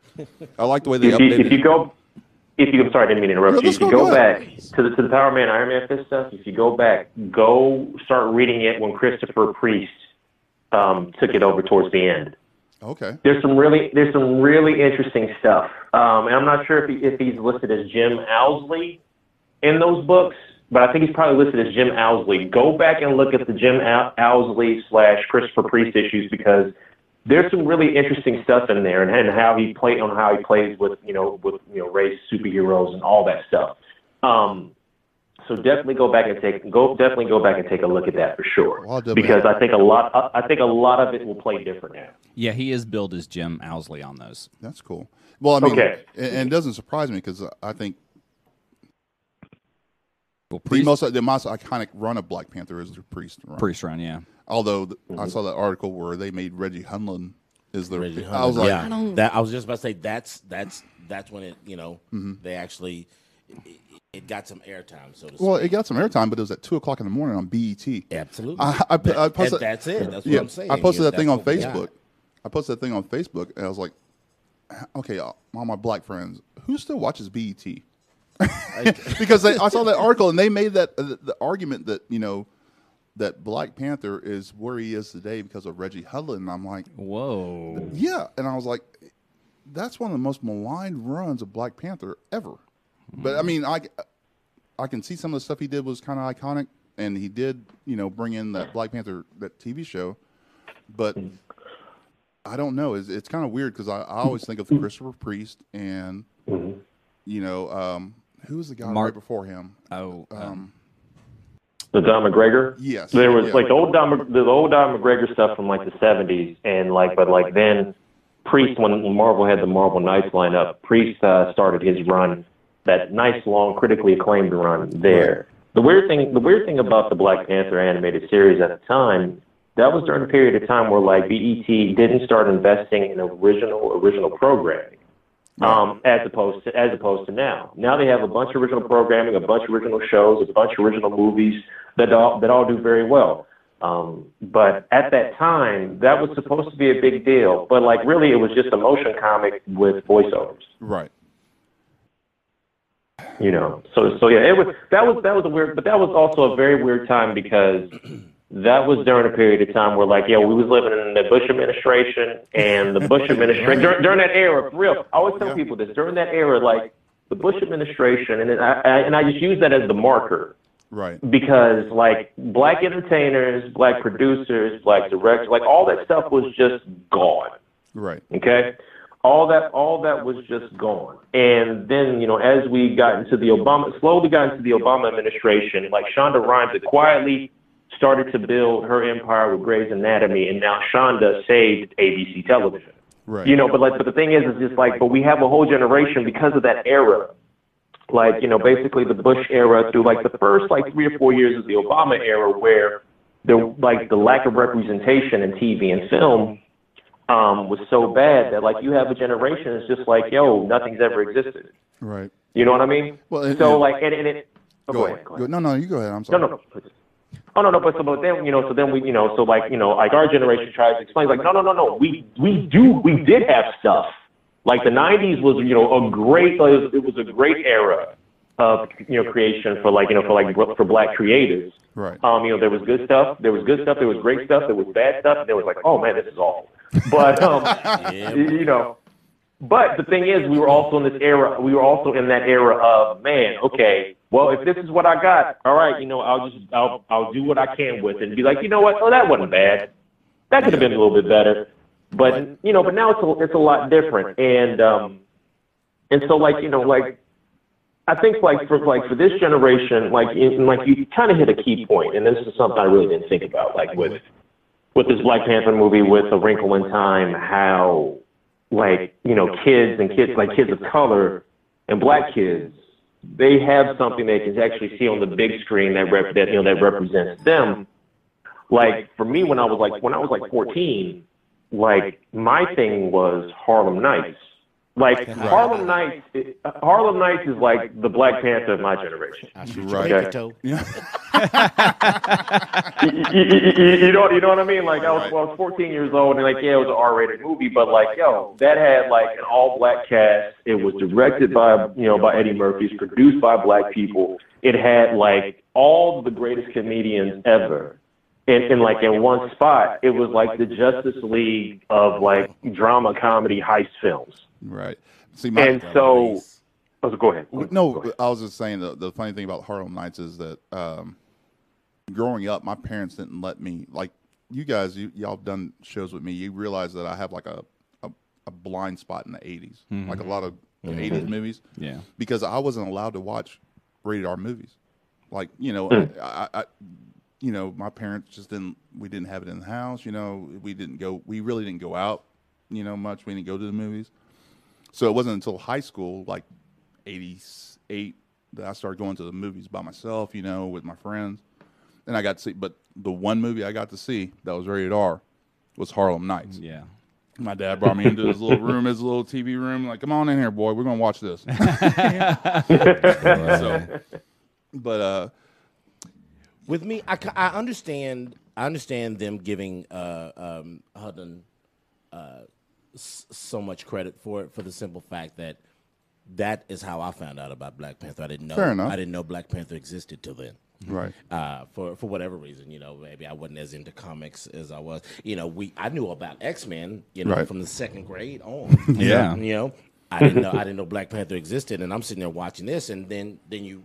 I like the way they if you, updated. if you go, if you, I'm sorry, I didn't mean to interrupt you. If you go, back to the to the Power Man, Iron Man fist stuff, if you go back, go start reading it when Christopher Priest um, took it over towards the end. okay, There's some really there's some really interesting stuff, um, and I'm not sure if he, if he's listed as Jim Owsley in those books, but I think he's probably listed as Jim Owsley. Go back and look at the Jim Ow- Owsley slash Christopher Priest issues because there's some really interesting stuff in there, and, and how he play on how he plays with you know with you know race superheroes and all that stuff. Um, so definitely go back and take go definitely go back and take a look at that for sure Well, I'll because I think a lot I I think a lot of it will play different now. Yeah, he is billed as Jim Owsley on those. that's cool. Well, I mean, Okay. and, and it doesn't surprise me because I think Well, the most the most iconic run of Black Panther is the Priest run. Priest run, yeah. Although th- I saw that article where they made Reggie Hudlin is the Reggie I was like, yeah, that I was just about to say that's that's that's when it you know Mm-hmm. they actually it, it got some airtime so to speak. well, it got some airtime, but it was at two o'clock in the morning on BET. Absolutely, I, I, That- I posted, and that's it. That's what yeah, I'm saying. I posted that thing on what we got. Facebook. I posted that thing on Facebook, and I was like, okay, all my black friends, who still watches BET? because they, I saw that article, and they made that uh, the, the argument that you know that Black Panther is where he is today because of Reggie Hudlin. And I'm like, Whoa. yeah, and I was like, that's one of the most maligned runs of Black Panther ever. But I mean, I I can see some of the stuff he did was kind of iconic, and he did you know bring in that Black Panther that TV show, but I don't know. It's, it's kind of weird because I, I always think of Christopher Priest and you know um, who was the guy Mark- right before him? Oh, um, The Don McGregor. Yes, There was yeah. like the old Don, the old Don McGregor stuff from like the '70s, and like, but like then Priest, when Marvel had the Marvel Knights lineup, Priest uh, started his run, that nice long, critically acclaimed run there. The weird thing, the weird thing about the Black Panther animated series at the time, that was during a period of time where like BET didn't start investing in original original programming um, as opposed to as opposed to now. Now they have a bunch of original programming, a bunch of original shows, a bunch of original movies that all that all do very well. Um, but at that time, that was supposed to be a big deal. But like, really, it was just a motion comic with voiceovers. Right. You know, so so yeah, it was that was that was a weird, but that was also a very weird time because that was during a period of time where like yeah, we was living in the Bush administration and the Bush administration during, during that era. For real, I always tell people this during that era, like the Bush administration, and I, I and I just use that as the marker Right. because like black entertainers, black producers, black directors, like all that stuff was just gone. Right. Okay, all that all that was just gone. And then you know, as we got into the Obama, slowly got into the Obama administration, like Shonda Rhimes had quietly started to build her empire with Grey's Anatomy, and now Shonda saved ABC television. Right. You know, but like, but the thing is, is just like, but we have a whole generation because of that era. Like, you know, basically the Bush era through like the first like three or four years of the Obama era, where there like the lack of representation in TV and film um, was so bad that like you have a generation that's just like, yo, nothing's ever existed. Right. You know what I mean? Well, and- so and- like, and, and it. Oh, Go, ahead. Go Go- ahead. no, no, you go ahead. I'm No, sorry. no, no. please. Oh no, no, but so but then you know, so then we you know, so like you know, like our generation tries to explain like no, no, no, no, we we do we did have stuff. Like the '90s was you know a great like, it was a great era of you know creation for like you know for like for black creators. Right. Um, you know, there was good stuff, there was good stuff, there was great stuff, there was bad stuff, and there was like, oh man, this is awful. But um, you know, but the thing is, we were also in this era. We were also in that era of man. Okay, well, if this is what I got, all right, you know, I'll just I'll I'll do what I can with it and be like, you know what? Oh, that wasn't bad. That could have been a little bit better. But you know, but now it's a, it's a lot different. And um, and so like you know like. I think like for like for this generation, like in, like you kind of hit a key point, and this is something I really didn't think about. Like with with this Black Panther movie, with A Wrinkle in Time, how like you know kids and kids like kids of color and black kids, they have something they can actually see on the big screen that rep, that you know that represents them. Like for me, when I was like when I was like 14, like my thing was Harlem Nights. Like Harlem Nights, it, Harlem Nights is like the Black Panther of my generation. I Right. your pinky toe. You, you, know, you know what I mean? Like I was, well, I was 14 years old, and like yeah, it was an R-rated movie, but like yo, that had like an all-black cast. It was directed by you know by Eddie Murphy, it's produced by black people. It had like all the greatest comedians ever. and, in like in one spot, it was like the Justice League of like drama comedy heist films. Right. See, my, And so, oh, go ahead. No, I was just saying the, the funny thing about Harlem Nights is that um, growing up, my parents didn't let me like you guys. You y'all have done shows with me. You realize that I have like a a, a blind spot in the 80s mm-hmm. like a lot of the mm-hmm. '80s movies. Yeah. because I wasn't allowed to watch rated R movies. Like you know, hmm. I, I, you know, my parents just didn't. We didn't have it in the house. You know, we didn't go. We really didn't go out. You know, much. We didn't go to the movies. So it wasn't until high school, like '88, that I started going to the movies by myself. You know, with my friends, and I got to see. But the one movie I got to see that was rated R was Harlem Nights. Yeah. My dad brought me into his little room, his little TV room. Like, come on in here, boy. We're gonna watch this. so, but uh, With me, I, I understand. I understand them giving uh, um, Hudlin uh, s- so much credit for it for the simple fact that that is how I found out about Black Panther. I didn't know. Fair enough. I didn't know Black Panther existed till then. Right, uh, for for whatever reason, you know, maybe I wasn't as into comics as I was. You know, we I knew about X Men, you know, Right. from the second grade on. Yeah. you know, I didn't know I didn't know Black Panther existed, and I'm sitting there watching this, and then then you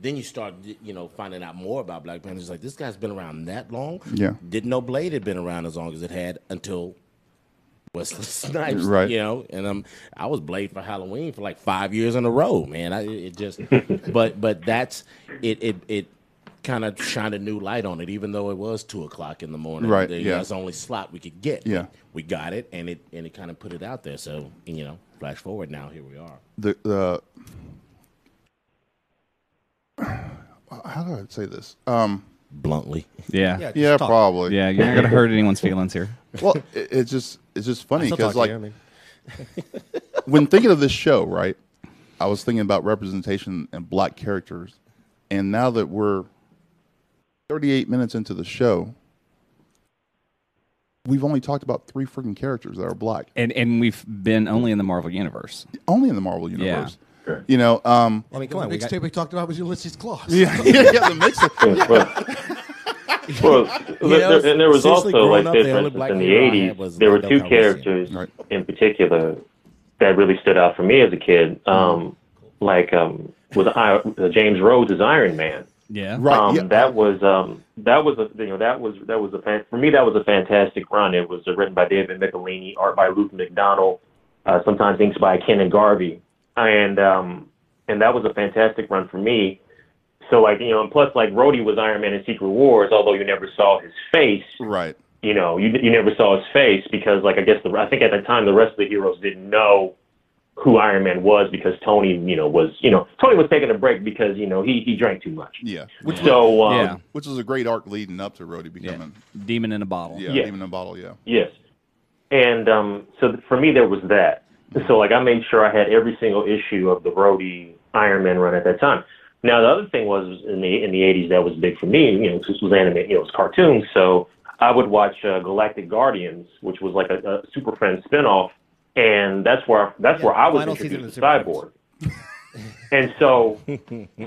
then you start you know finding out more about Black Panther. It's like this guy's been around that long. Yeah. didn't know Blade had been around as long as it had until. Wesley Snipes, Right. You know, and um, I was Blade for Halloween for like five years in a row, man. I it just, but but that's it. It it kind of shine a new light on it, even though it was two o'clock in the morning. Right, The- yeah. That's the only slot we could get. Yeah. we got it, and it and it kind of put it out there. So you know, flash forward now, here we are. the the how do I say this? Um, Bluntly, Yeah. yeah, probably. Yeah, you're not gonna hurt anyone's feelings here. Well, it, it's just it's just funny because like you, I mean. when thinking of this show, right? I was thinking about representation and black characters, and now that we're 38 minutes into the show, we've only talked about three freaking characters that are black, And and we've been only in the Marvel universe. only in the Marvel universe. You know, um, I mean, come The on, we mixtape got, we talked about was Ulysses Klaue. yeah, yeah, the mix. Of, Well, know, there, and there was also like up, this, for instance, in the hero I had '80s, there were two characters Right. in particular that really stood out for me as a kid. Um, like um, with uh, James Rhodes as Iron Man. Yeah. right? Um, yeah, That was um, that was a you know that was that was a fan- for me that was a fantastic run. It was uh, written by David Michelinie, art by Luke McDonald, uh, sometimes inks by Ken and Garvey, and um, and that was a fantastic run for me. So like you know, and plus like Rhodey was Iron Man in Secret Wars, although you never saw his face. right. you know, you you never saw his face because, like, I guess the I think at the time the rest of the heroes didn't know who Iron Man was because Tony, you know, was you know Tony was taking a break because you know he he drank too much. Yeah, which So um, Yeah. which was a great arc leading up to Rhodey Yeah. becoming Demon in a bottle. yeah, Yeah. even in a bottle. Yeah, Yes. And um, so th- for me, there was that. So like I made sure I had every single issue of the Rhodey Iron Man run at that time. Now the other thing was in the in the 80s that was big for me. You know, this was anime. You know, it was cartoons. So I would watch uh, Galactic Guardians, which was like a, a Super Friends spinoff, and that's where that's Yeah, where I was introduced to Cyborg. and so,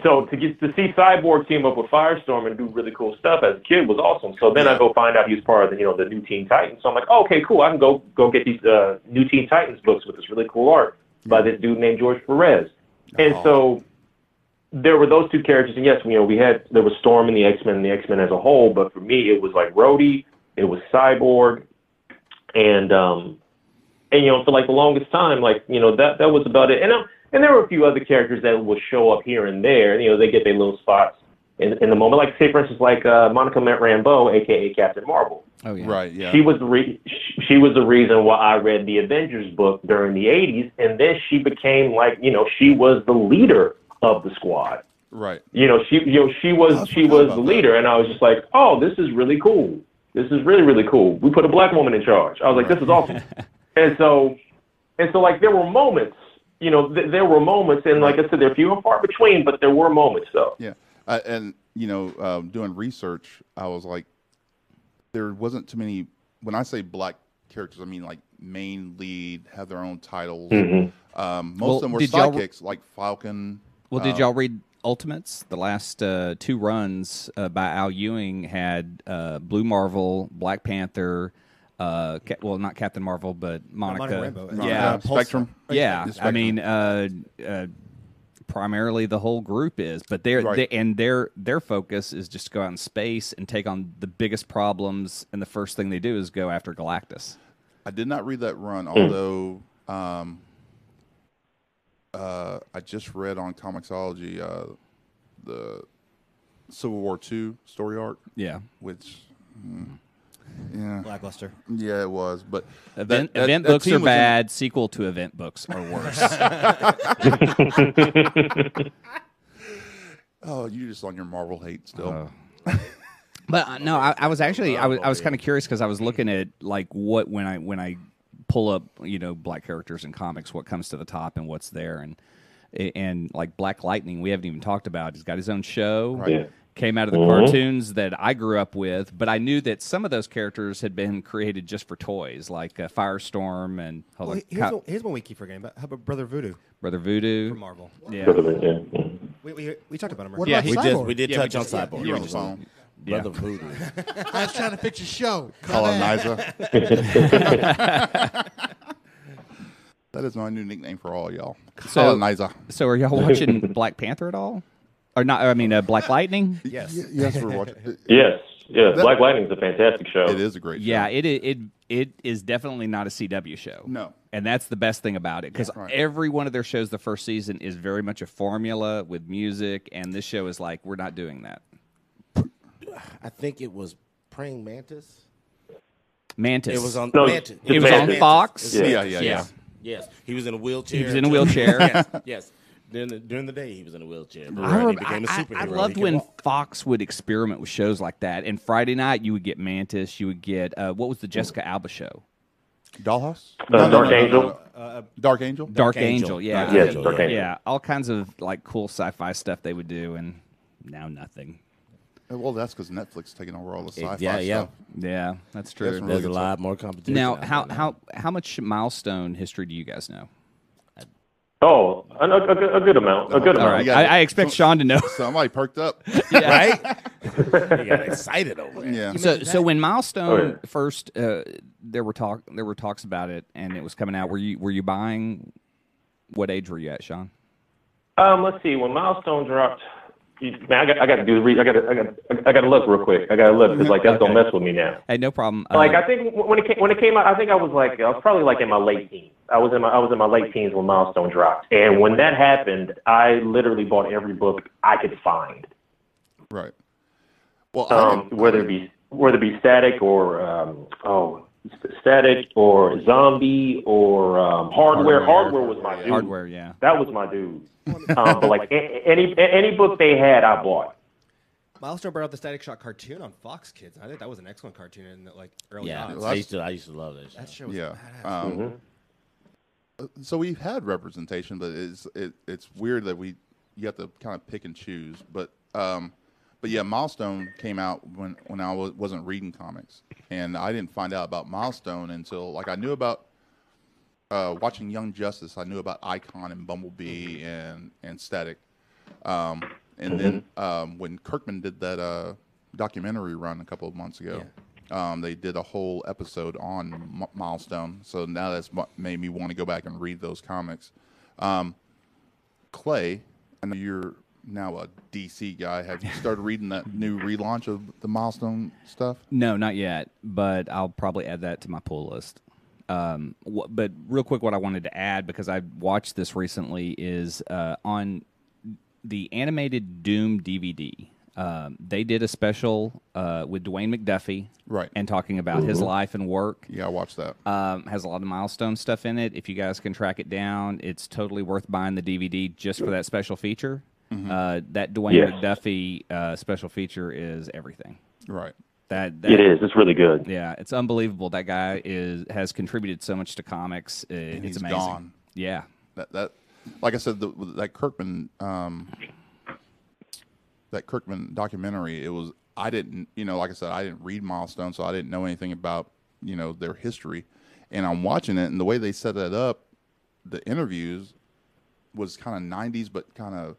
so to get to see Cyborg team up with Firestorm and do really cool stuff as a kid was awesome. So then I go find out he was part of the you know the new Teen Titans. So I'm like, oh, okay, cool. I can go go get these uh, new Teen Titans books with this really cool art by this dude named George Perez. And so there were those two characters, and yes, you know we had there was Storm and the X Men and the X Men as a whole. But for me, it was like Rhodey, it was Cyborg, and um, and you know for like the longest time, like you know that that was about it. And uh, and there were a few other characters that would show up here and there. You know, they get their little spots in in the moment. Like say for instance, like uh, Monica Rambeau, aka Captain Marvel. Oh yeah. right. Yeah, She was the re- she was the reason why I read the Avengers book during the '80s, and then she became like you know she was the leader of the squad. right. You know she you know she was she was about the that. leader, and I was just like, oh, this is really cool. This is really really cool. We put a black woman in charge. I was like, this is awesome. and so and so like there were moments. You know, th- there were moments, and like I said, they're few and far between, but there were moments though. Yeah, uh, and you know, um, doing research, I was like, there wasn't too many. When I say black characters, I mean like main lead, have their own titles. Mm-hmm. Um, most Well, of them were did y'all- sidekicks, like Falcon. Well, did uh, y'all read Ultimates? The last uh, two runs uh, by Al Ewing had uh, Blue Marvel, Black Panther. Uh, Ca- well, not Captain Marvel, but Monica. Monica Rambeau. uh, Yeah, Spectrum. yeah. The I mean, uh, uh, primarily the whole group is, but they're Right. they, and their their focus is just to go out in space and take on the biggest problems. And the first thing they do is go after Galactus. I did not read that run, although um, uh, I just read on Comixology uh, the Civil War II story arc, Yeah. which, mm, yeah, Lackluster. yeah, it was. But Event, that- that- event that books team are was in- bad. Sequel to event books are worse. oh, you just on your Marvel hate still. But uh, no, I, I was actually I was I was kind of curious because I was looking at like what when I when I pull up you know black characters in comics, what comes to the top and what's there, and and like Black Lightning, we haven't even talked about. He's got his own show. Right. Yeah. Came out of the cartoons that I grew up with, but I knew that some of those characters had been created just for toys, like uh, Firestorm and hold Well, on, here's, Co- one, here's one we keep forgetting about. How about Brother Voodoo Brother Voodoo. from Marvel? Yeah, Yeah. We, we, we talked about him. What Right? Yeah, about We Cyborg? just we did Yeah, we touch just- on yeah, Cyborg. You're on the Yeah. phone. Brother Voodoo. I was trying to fix a show. Colonizer. that is my new nickname for all y'all. So- Colonizer. So are y'all watching Black Panther at all? Or not? I mean, uh, Black Lightning. Yes. Y- yes, we're watching. It, Yes. Yeah. That- Black Lightning's a fantastic show. it is a great show. Yeah, it i- it it is definitely not a CW show. No. and that's the best thing about it because Right. every one of their shows, the first season, is very much a formula with music, and this show is like we're not doing that. I think it was Praying Mantis. Mantis. It was on No, Mantis. it was on Mantis. Fox? It was Yeah, Mantis. yeah, yes. Yes. He was in a wheelchair. He was in a wheelchair. yes. Yes. During the, during the day, he was in a wheelchair. But I, when he rem- became a I- I- superhero. I he loved could when walk. Fox would experiment with shows like that. And Friday night, you would get Mantis. You would get uh, what was the Jessica Alba show? Dollhouse? Uh, Dark Angel? Dark Angel? Dark, Angel. Angel. Yeah, Dark Yes, Angel, Dark yeah. Angel. yeah, all kinds of like cool sci-fi stuff they would do, and now nothing. Uh, Well, that's because Netflix taking over all the sci-fi stuff. yeah, yeah. stuff. Yeah, that's true. That's really There's a good lot more competition. Now, how how how much milestone history do you guys know? Oh, a, a, a good- a good amount. A good All amount. right, got I. I expect Shawn to know. Somebody perked up. right? he got excited over it. yeah. So, so when Milestone Oh, yeah. first, uh, there were talk, there were talks about it, and it was coming out. Were you were you buying? What age were you at, Shawn? Um, let's see. When Milestone dropped, you- man, I got, I got to do the re- I got, to, I got, I got to look real quick. I got to look because like that's gonna mess with me now. Hey, no problem. Uh, Like I think when it came, when it came out, I think I was like I was probably like in my late teens. I was in my I was in my late teens when Milestone dropped, and when that happened, I literally bought every book I could find. Right. Well, Um, didn't- whether it be whether it be Static or um, oh Static or Zombie or um, Hardware. Hardware was my dude. Hardware, yeah. That was my dude. um, but like any any book they had, I bought. Milestone brought out the Static Shock cartoon on Fox Kids. I think that was an excellent cartoon in the, like early Yeah, on. I used to. I used to love that. That Show. show was Yeah. badass. Um, uh, So we've had representation, but it's it, it's weird that we you have to kind of pick and choose. But um, but yeah, Milestone came out when when I was, wasn't reading comics, and I didn't find out about Milestone until like I knew about uh, watching Young Justice. I knew about Icon and Bumblebee and and Static, um, and then um, when Kirkman did that uh, documentary run a couple of months ago. Um, they did a whole episode on M- Milestone, so now that's what made me want to go back and read those comics. Um, Clay, I know you're now a DC guy. Have you started reading that new relaunch of the Milestone stuff? No, not yet, but I'll probably add that to my pull list. Um, wh- but real quick, what I wanted to add because I watched this recently is uh, on the animated Doom DVD. Um, they did a special uh, with Dwayne McDuffie, Right. and talking about his life and work. Yeah, I watched that. Um, has a lot of milestone stuff in it. If you guys can track it down, it's totally worth buying the DVD just for that special feature. Uh, that Dwayne Yes. McDuffie uh, special feature is everything. right. That, that It is. It's really good. yeah, it's unbelievable. That guy is has contributed so much to comics. Uh, it's he's amazing. gone. Yeah, That that, like I said, the, that Kirkman, um, that Kirkman documentary. It was I didn't, you know, like I said, I didn't read Milestone, so I didn't know anything about you know their history. And I'm watching it, and the way they set that up, the interviews was kind of 90s, but kind of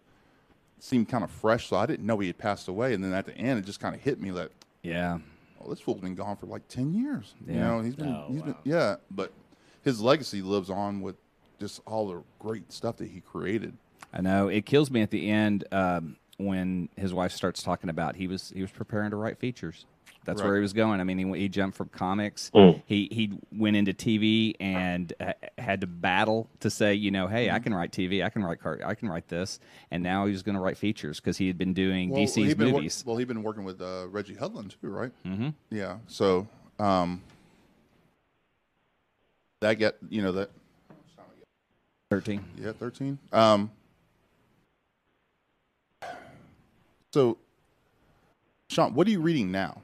seemed kind of fresh. So I didn't know he had passed away. And then at the end, it just kind of hit me that yeah, oh, this fool's been gone for like 10 years. You Yeah. know, he's been, Oh, he's been, yeah, but his legacy lives on with just all the great stuff that he created. I know. It kills me at the end um, when his wife starts talking about he was he was preparing to write features. That's Right. where he was going. I mean, he, he jumped from comics. Mm. He he went into TV and uh, had to battle to say, you know, hey, I Mm-hmm. can write TV, I can write car, I can write this, and now he's going to write features because he had been doing DC's he'd been wor- movies. well, he'd been working with uh, Reggie Hudlin too, right? Mm-hmm. Yeah. So um, that get you know that Thirteen. yeah thirteen. Um, so, Shawn, what are you reading now?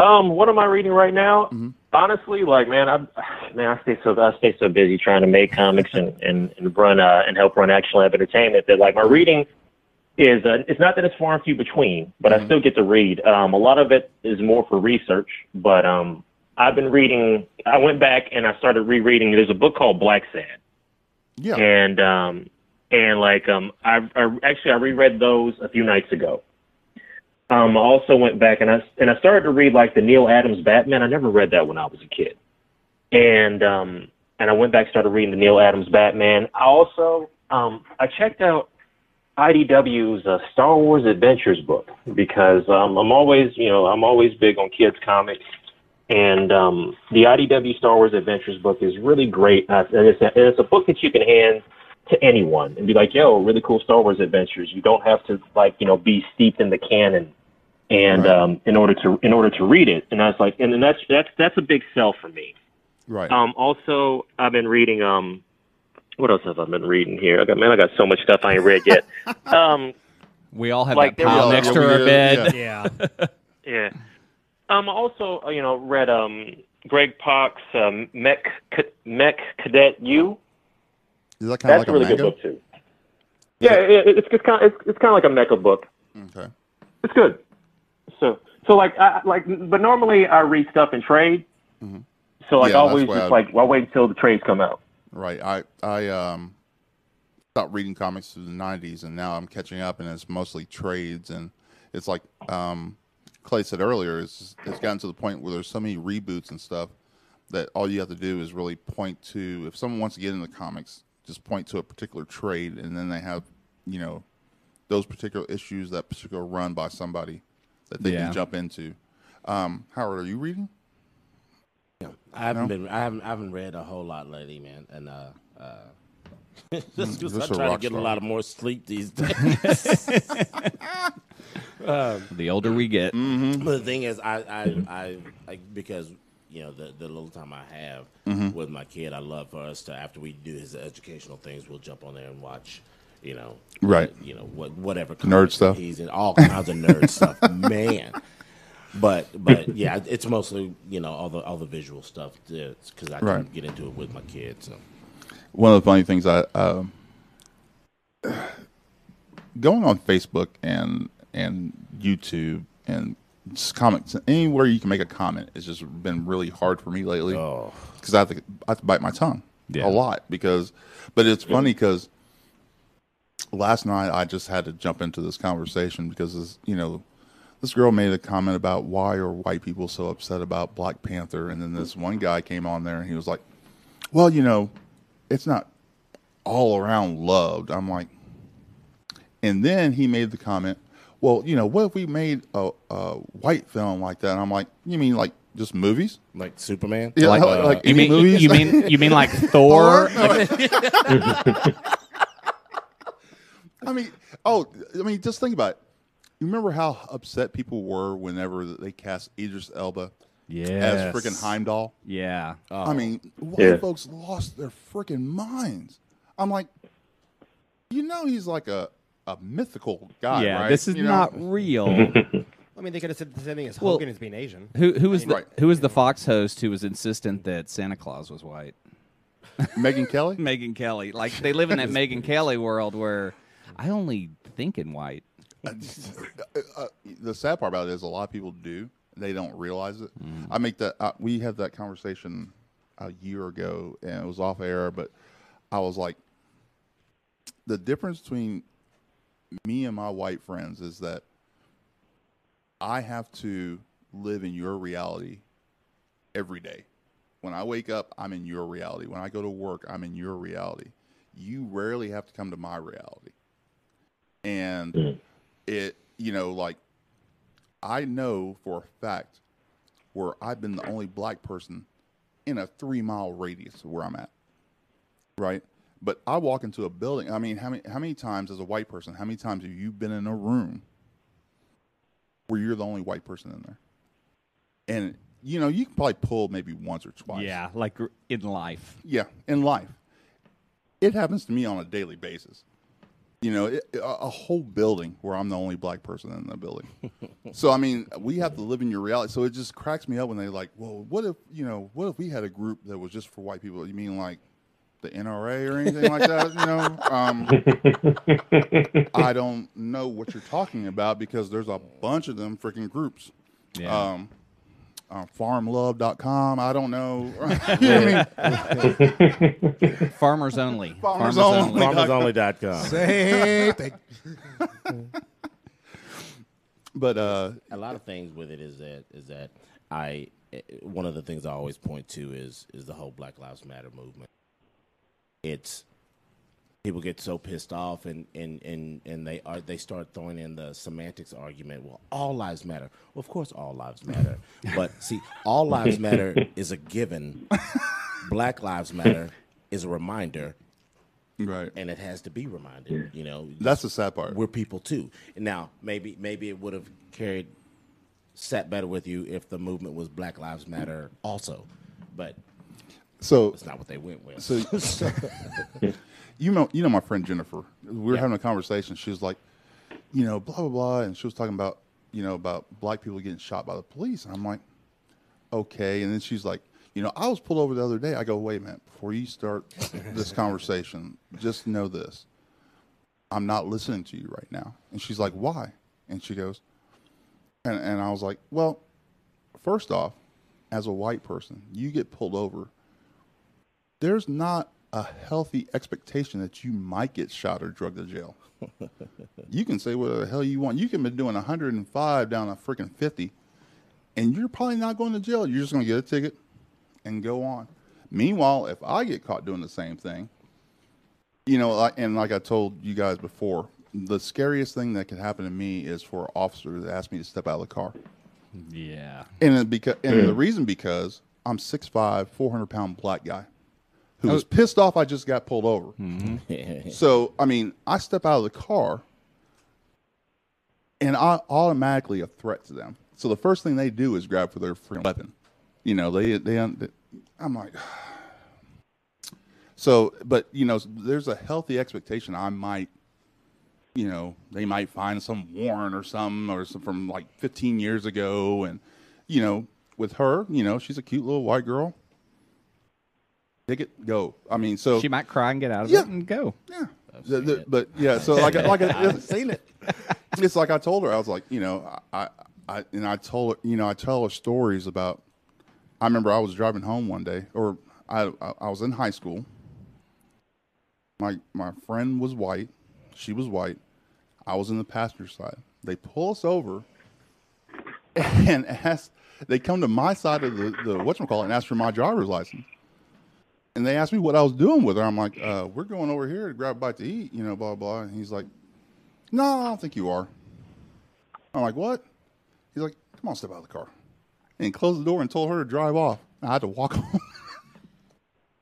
Um, what am I reading right now? Honestly, like man, I man, I stay so I stay so busy trying to make comics and and, and run uh, and help run Action Lab Entertainment that like my reading is uh, it's not that it's far and few between, but I still get to read. Um, a lot of it is more for research, but um, I've been reading. I went back and I started rereading. There's a book called Black Sad Yeah. and um and like um I, I actually I reread those a few nights ago. Um, I also went back and I and I started to read like the Neal Adams Batman. I never read that when I was a kid, and um and I went back and started reading the Neal Adams Batman. I also um I checked out IDW's uh, Star Wars Adventures book because um, I'm always you know I'm always big on kids comics and um, the IDW Star Wars Adventures book is really great. Uh, and it's, a, and it's a book that you can hand to anyone and be like, "Yo, really cool Star Wars adventures." You don't have to like you know be steeped in the canon, and Right. um, in order to in order to read it. And I was like, and then that's that's that's a big sell for me. right. Um, also, I've been reading. Um, what else have I been reading here? I got man, I got so much stuff I ain't read yet. um, We all have Like, that pile next to our do, bed. yeah. Yeah. Yeah. Um. I Also, uh, you know, read um Greg Pak's um, Mech Ca- Mech Cadet Yu. Is that kind of like a a really manga? good book too. Yeah, it, it's it's kind of, it's, it's kind of like a mecha book. Okay. It's good. So so like I like but normally I read stuff in trade. So like Yeah, always just I- like I'll wait until the trades come out. Right. I I um stopped reading comics through the '90s, and now I'm catching up, and it's mostly trades, and it's like um, Clay said earlier, it's it's gotten to the point where there's so many reboots and stuff that all you have to do is really point to if someone wants to get into comics, just point to a particular trade, and then they have you know those particular issues, that particular run by somebody that they Yeah. can jump into. Um, Howard, are you reading? Yeah, I haven't been. I haven't. I haven't read a whole lot lately, man. And uh, uh, just 'cause just I a try to rock get a lot of more sleep these days. The older we get, Mm-hmm. But the thing is, I, I, I, I because you know the the little time I have Mm-hmm. with my kid, I love for us to after we do his educational things, we'll jump on there and watch. You know, Right. You know what, whatever Nerd stuff. He's in all kinds of nerd stuff, man. But but yeah, it's mostly you know all the all the visual stuff because I can Right. get into it with my kids. So. one of the funny things I um, going on Facebook and and YouTube and just comments anywhere you can make a comment it's just been really hard for me lately Oh. because I have to I have to bite my tongue Yeah. a lot because but it's funny because last night I just had to jump into this conversation because this, you know this girl made a comment about why are white people so upset about Black Panther and then this one guy came on there and he was like well you know it's not all around loved. I'm like, and then he made the comment, well, you know, what if we made a, a white film like that? And I'm like, you mean like just movies? Like Superman, Yeah, like, like- uh, like you mean movies? you mean you mean like Thor? Like- I mean, oh, I mean, just think about it. You remember how upset people were whenever they cast Idris Elba yes. as freaking Heimdall? Yeah. I oh. mean, white Yeah. folks lost their freaking minds. I'm like, you know, he's like a, a mythical guy, yeah. right? This is You know? not real. I mean, they could have said the same thing as Well- Hogun as being Asian. who who was the Right. who was the Fox host who was insistent that Santa Claus was white? Megyn Kelly. Megyn Kelly. Like they live in that Megyn Kelly world where I only think in white. uh, the sad part about it is a lot of people do. They don't realize it. I make that. Uh, we had that conversation a year ago, and it was off air. But I was like, the difference between me and my white friends is that I have to live in your reality every day. When I wake up, I'm in your reality. When I go to work, I'm in your reality. You rarely have to come to my reality. And mm. it, you know, like I know for a fact where I've been the only black person in a three mile radius of where I'm at. Right? But I walk into a building. I mean, how many how many times as a white person, how many times have you been in a room where you're the only white person in there? And you know, you can probably pull maybe once or twice. Yeah, like in life. Yeah, in life. It happens to me on a daily basis. You know, it, a, a whole building where I'm the only black person in the building. so I mean, we have to live in your reality. So it just cracks me up when they're like, "Well, what if you know, what if we had a group that was just for white people? You mean like the NRA or anything like that? You know, um, I don't know what you're talking about because there's a bunch of them freaking groups. Yeah. Um, uh, farmlove.com. I don't know. you know I mean? Farmers only. Farmers only. FarmersOnly.com. Same thing. But uh, a lot of things with it is that is that I one of the things I always point to is is the whole Black Lives Matter movement. It's people get so pissed off and and and and they are they start throwing in the semantics argument. Well, all lives matter. Well, of course, all lives matter. but see, all lives matter is a given. Black Lives Matter is a reminder, right. and it has to be reminded. You know, That's the sad part. we're people too. Now maybe maybe it would have carried sat better with you if the movement was Black Lives Matter also, but So, it's not what they went with. so you know, you know my friend Jennifer. We were Yeah. having a conversation. She was like, you know, blah blah blah, and she was talking about, you know, about black people getting shot by the police. And I'm like, okay. And then she's like, you know, I was pulled over the other day. I go, wait a minute, before you start this conversation, just know this. I'm not listening to you right now. And she's like, why? And she goes, and, and I was like, well, first off, as a white person, you get pulled over. There's not a healthy expectation that you might get shot or drugged to jail. you can say whatever the hell you want. You can be doing 105 down a freaking 50, and you're probably not going to jail. You're just going to get a ticket and go on. Meanwhile, if I get caught doing the same thing, you know, like- and like I told you guys before, the scariest thing that could happen to me is for an officer to ask me to step out of the car. Yeah. And it because and the mm. reason because I'm 6'5", 400 pound black guy who was pissed off I just got pulled over. Mm-hmm. So I mean, I step out of the car. and I automatically a threat to them. So the first thing they do is grab for their freaking weapon. You know, they they. I'm like, so, but you know, there's a healthy expectation I might, you know, they might find some warrant or some or some from like 15 years ago, and you know, with her, you know, she's a cute little white girl. Take it, go. I mean, so She might cry and get out of Yeah. it and go. yeah, The- the- but yeah, so like like I've seen it. it's like I told her, I was like, you know, I, I, and I told her, you know, I tell her stories about. I remember I was driving home one day, or I, I, I was in high school. My my friend was white, she was white. I was in the passenger side. They pull us over, and ask. They come to my side of the the whatchamacallit and ask for my driver's license. And they asked me what I was doing with her. I'm like, uh, we're going over here to grab a bite to eat, you know, blah blah. And he's like, no, I don't think you are. I'm like, what? He's like, come on, step out of the car. And he closed the door and told her to drive off. I had to walk home.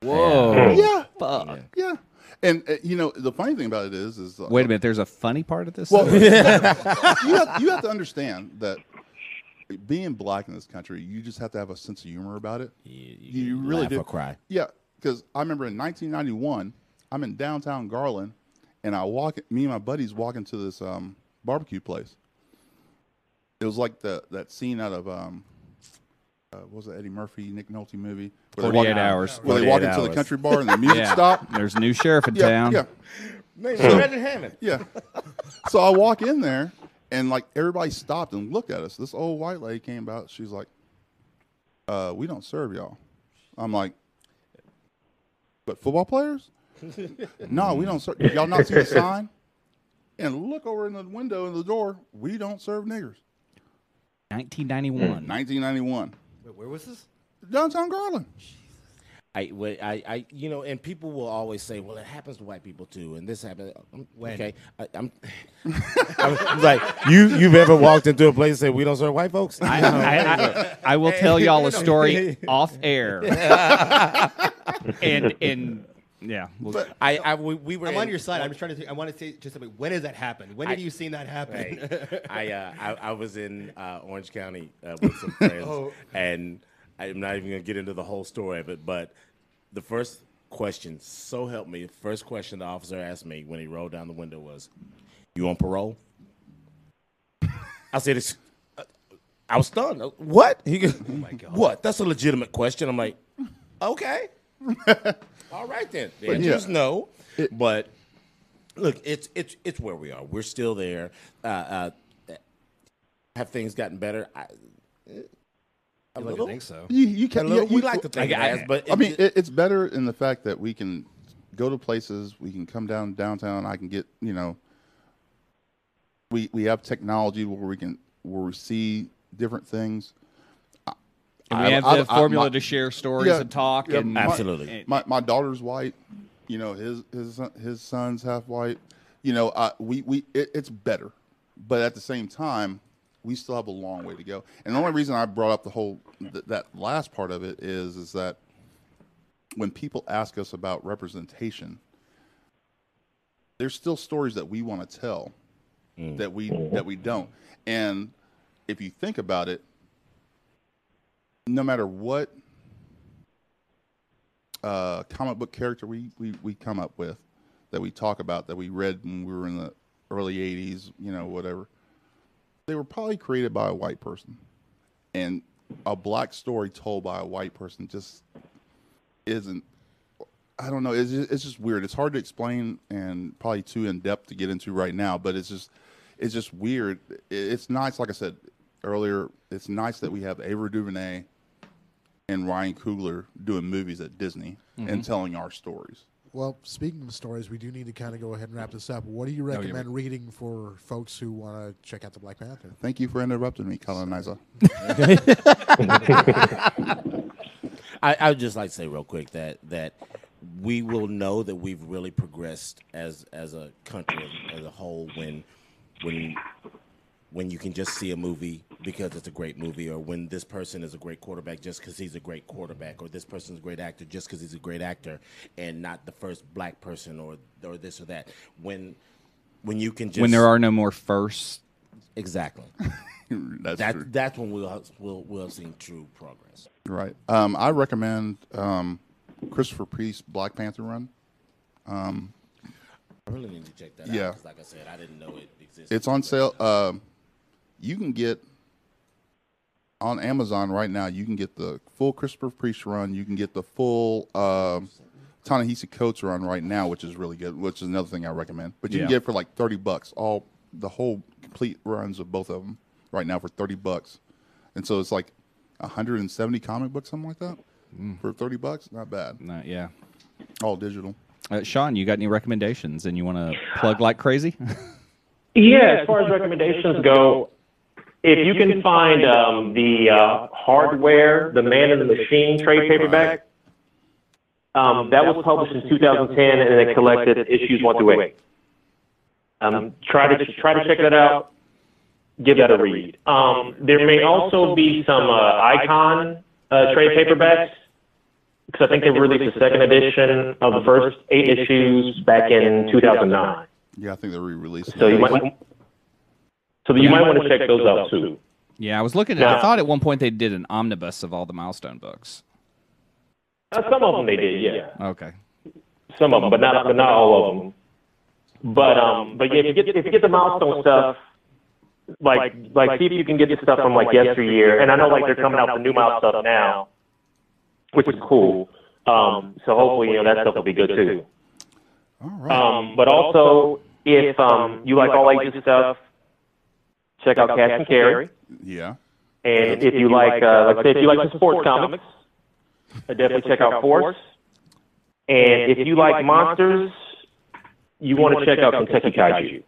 Whoa. yeah, Fuck. yeah. And uh, you know, the funny thing about it is, is uh, Wait a minute. There's a funny part of this. Well, you, have, you have to understand that being black in this country, you just have to have a sense of humor about it. You, really laugh do. or cry. Yeah, because I remember in 1991, I'm in downtown Garland, and I walk. Me and my buddies walk into this um, barbecue place. It was like the that scene out of um, uh, what was it Eddie Murphy, Nick Nolte movie? Where they walk- 48 hours. Where they walk 48 into the country bar and the music Yeah. stop. There's a new sheriff in Yeah, town. yeah. Imagine Hammond. Yeah. so I walk in there and like everybody stopped and looked at us. This old white lady came out. She's like, uh, we don't serve y'all. I'm like, but football players? no, we don't serve. Y'all not see the sign? And look over in the window in the door. We don't serve niggers. 1991. 1991. Wait, where was this? Downtown Garland. I, wait, I, I, you know, and people will always say, "Well, it happens to white people too," and this happens. Um, When? Okay, I, I'm, I'm like, you, you've ever walked into a place and said, "We don't serve white folks"? I, I, I, I will tell y'all a story off air. And and yeah, we'll- I, I, we, we were. I'm in- on your side. I'm just trying to. Think, I want to say just something. When has that happened? When I- you seen that happen? Right. I, uh, I I was in uh, Orange County uh, with some friends, Oh. and I'm not even gonna get into the whole story of it. But the first question, so help me, the first question the officer asked me when he rolled down the window was, "You on parole?" I said, it's, uh, "I was stunned. What? He goes, "Oh my god, what? That's a legitimate question." I'm like, "Okay, all right then. The answer yeah. is no." but look, it's it's it's where we are. We're still there. Uh, uh, have things gotten better? I, a I little. think so. You, you can. little. you- we you- like to think I- it I- has, but I mean, it, it's better in the fact that we can go to places, we can come down downtown. I can get, you know, we we have technology where we can where we see different things. And we I- have I- the I- formula my- to share stories Yeah, and talk. yeah, and my- Absolutely. and- My my daughter's white, you know, his his his son's half white. You know, I, we we it, it's better, but at the same time, we still have a long way to go. And the only reason I brought up the whole th- that last part of it is is that when people ask us about representation, there's still stories that we want to tell mm. that we that we don't. And if you think about it, no matter what uh, comic book character we, we, we come up with that we talk about that we read when we were in the early 80s, you know, whatever, they were probably created by a white person. And a black story told by a white person just isn't, I don't know, it's just, it's just weird. It's hard to explain and probably too in depth to get into right now, but it's just, it's just weird. It's nice, like I said earlier, it's nice that we have Ava DuVernay and Ryan Coogler doing movies at Disney and mm-hmm. telling our stories. Well, speaking of stories, we do need to kind of go ahead and wrap this up. What do you you're recommend reading for folks who want to check out the Black Panther? Thank you for interrupting me, colonizer. I, I would just like to say real quick that that we will know that we've really progressed as as a country as a whole when when when you can just see a movie because it's a great movie, or when this person is a great quarterback just because he's a great quarterback, or this person's a great actor just because he's a great actor, and not the first black person or or this or that. When when you can just when there are no more firsts Exactly. That's That true. that's when we'll we'll we'll see true progress. Right. Um, I recommend um, Christopher Priest Black Panther run. I really need to check that Yeah. out. 'cause like I said, I didn't know it existed. It's on sale. Um, you can get on Amazon right now. You can get the full Christopher Priest run. You can get the full um, Ta-Nehisi Coates run right now, which is really good. Which is another thing I recommend. But you Yeah. can get it for like thirty bucks. All the whole complete runs of both of them right now for thirty bucks. And so it's like hundred and seventy comic books, something like that, for thirty bucks. Not bad. Uh, yeah. All digital. Uh, Shawn, you got any recommendations and you want to plug like crazy? Yeah, as far as recommendations go, if you can find um, the uh, hardware, the Man in the Machine trade paperback, um, that was published in 2010, and it collected issues one through eight. Um, try to try to check that out. Give that a read. Um, there may also be some uh, Icon uh, trade paperbacks because I think they released the second edition of the first eight issues back in 2009. Yeah, I think they're re-releasing. So you might, so you might want to check those out too. yeah, I was looking at. I thought at one point they did an omnibus of all the milestone books. Uh, some of them they did, yeah. Okay. Some of them, but not but not all of them. But um, but yeah, if you get if you get the milestone stuff, like like see if you can get the stuff from like yesteryear. And I know like they're coming out with new milestone stuff now, which is cool. Um, so hopefully you know that stuff will be good too. All right. Um, but also if um you like all ages stuff, check out Cash and Carrie. yeah. And if you like, uh, like say, if you like the sports comics, uh, definitely check out Force. And if you like monsters, you want to check out Kentucky Kaiju.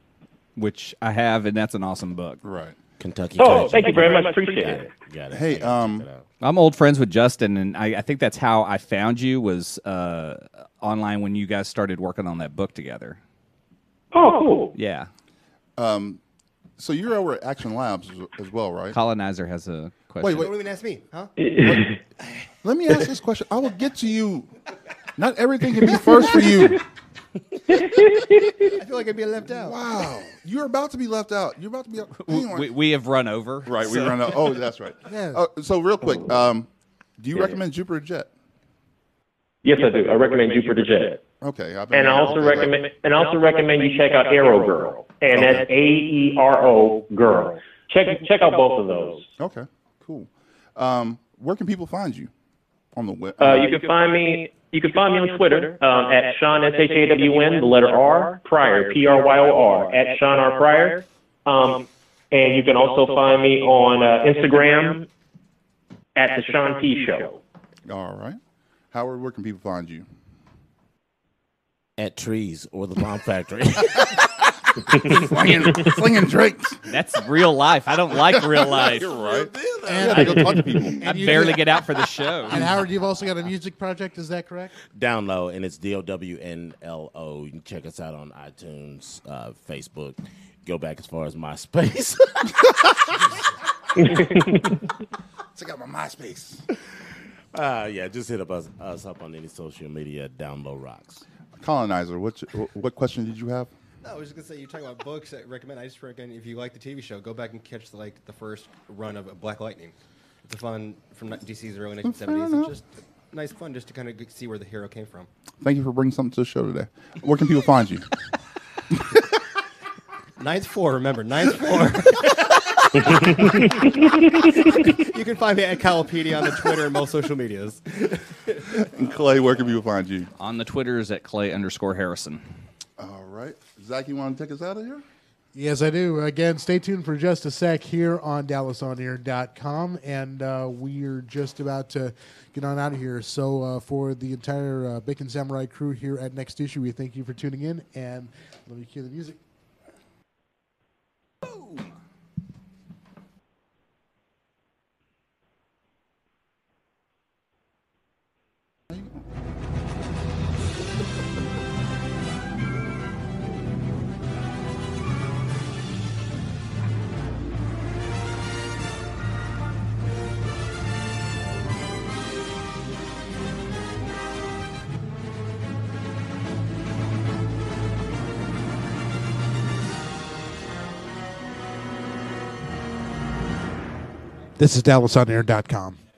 Which I have, and that's an awesome book. Right. Kentucky. Oh, Kaiju. thank you very much. Appreciate it. Got it. Hey, I gotta um, check it out. I'm old friends with Justin, and I, I think that's how I found you was uh, online when you guys started working on that book together. Oh, cool. Yeah. So you're over at Action Labs as, as well, right? Colonizer has a question. Wait, wait. Don't even ask me, huh? Let me ask this question. I will get to you. Not everything can be first for you. I feel like I'd be left out. Wow. You're about to be left out. You're about to be. Hang on. we, we have run over. right. We run out. Oh, that's right. Yeah. Oh, so real quick, um, do you recommend Jupiter Jet? Yes, I do. I recommend Jupiter Jet. Okay. I've been And I also about recommend, and also recommend you check out Aero Girl, and that's A E R O Girl. Check check out both of those. Okay. Cool. Um, where can people find you on the web? Uh, you can find me. You can find me on Twitter um, at Shawn S H A W N, the letter R Pryor P R Y O R at Shawn R Pryor. Um, and you can also find me on uh, Instagram at the Shawn P Show. All right. Howard, where can people find you? At trees or the bomb factory. slinging, slinging drinks. That's real life. I don't like real life. right. And, Yeah, go talk to people. I you barely do- get out for the show. and Howard, you've also got a music project. Is that correct? Download and it's D O W N L O. You can check us out on iTunes, uh, Facebook. Go back as far as MySpace. Check out my MySpace. uh, yeah, just hit up us, us up on any social media. Download rocks. Colonizer, what what question did you have? No, I was just gonna say you're talking about books that recommend. I just recommend if you like the TV show, go back and catch the, like the first run of Black Lightning. It's a fun from DC's early 1970s. enough. It's just nice fun just to kind of see where the hero came from. Thank you for bringing something to the show today. Where can people find you? Ninth floor, remember ninth floor. you can find me at Kylepedia on the Twitter and most social medias. And Clay, where can people find you? On the Twitters at Clay underscore Harrison. All right. Zach, you want to take us out of here? Yes, I do. Again, stay tuned for just a sec here on DallasOnAir.com, and uh, we are just about to get on out of here. So, uh, for the entire uh, Bacon Samurai crew here at Next Issue, we thank you for tuning in, and let me cue the music. Boom. This is DallasOnAir.com.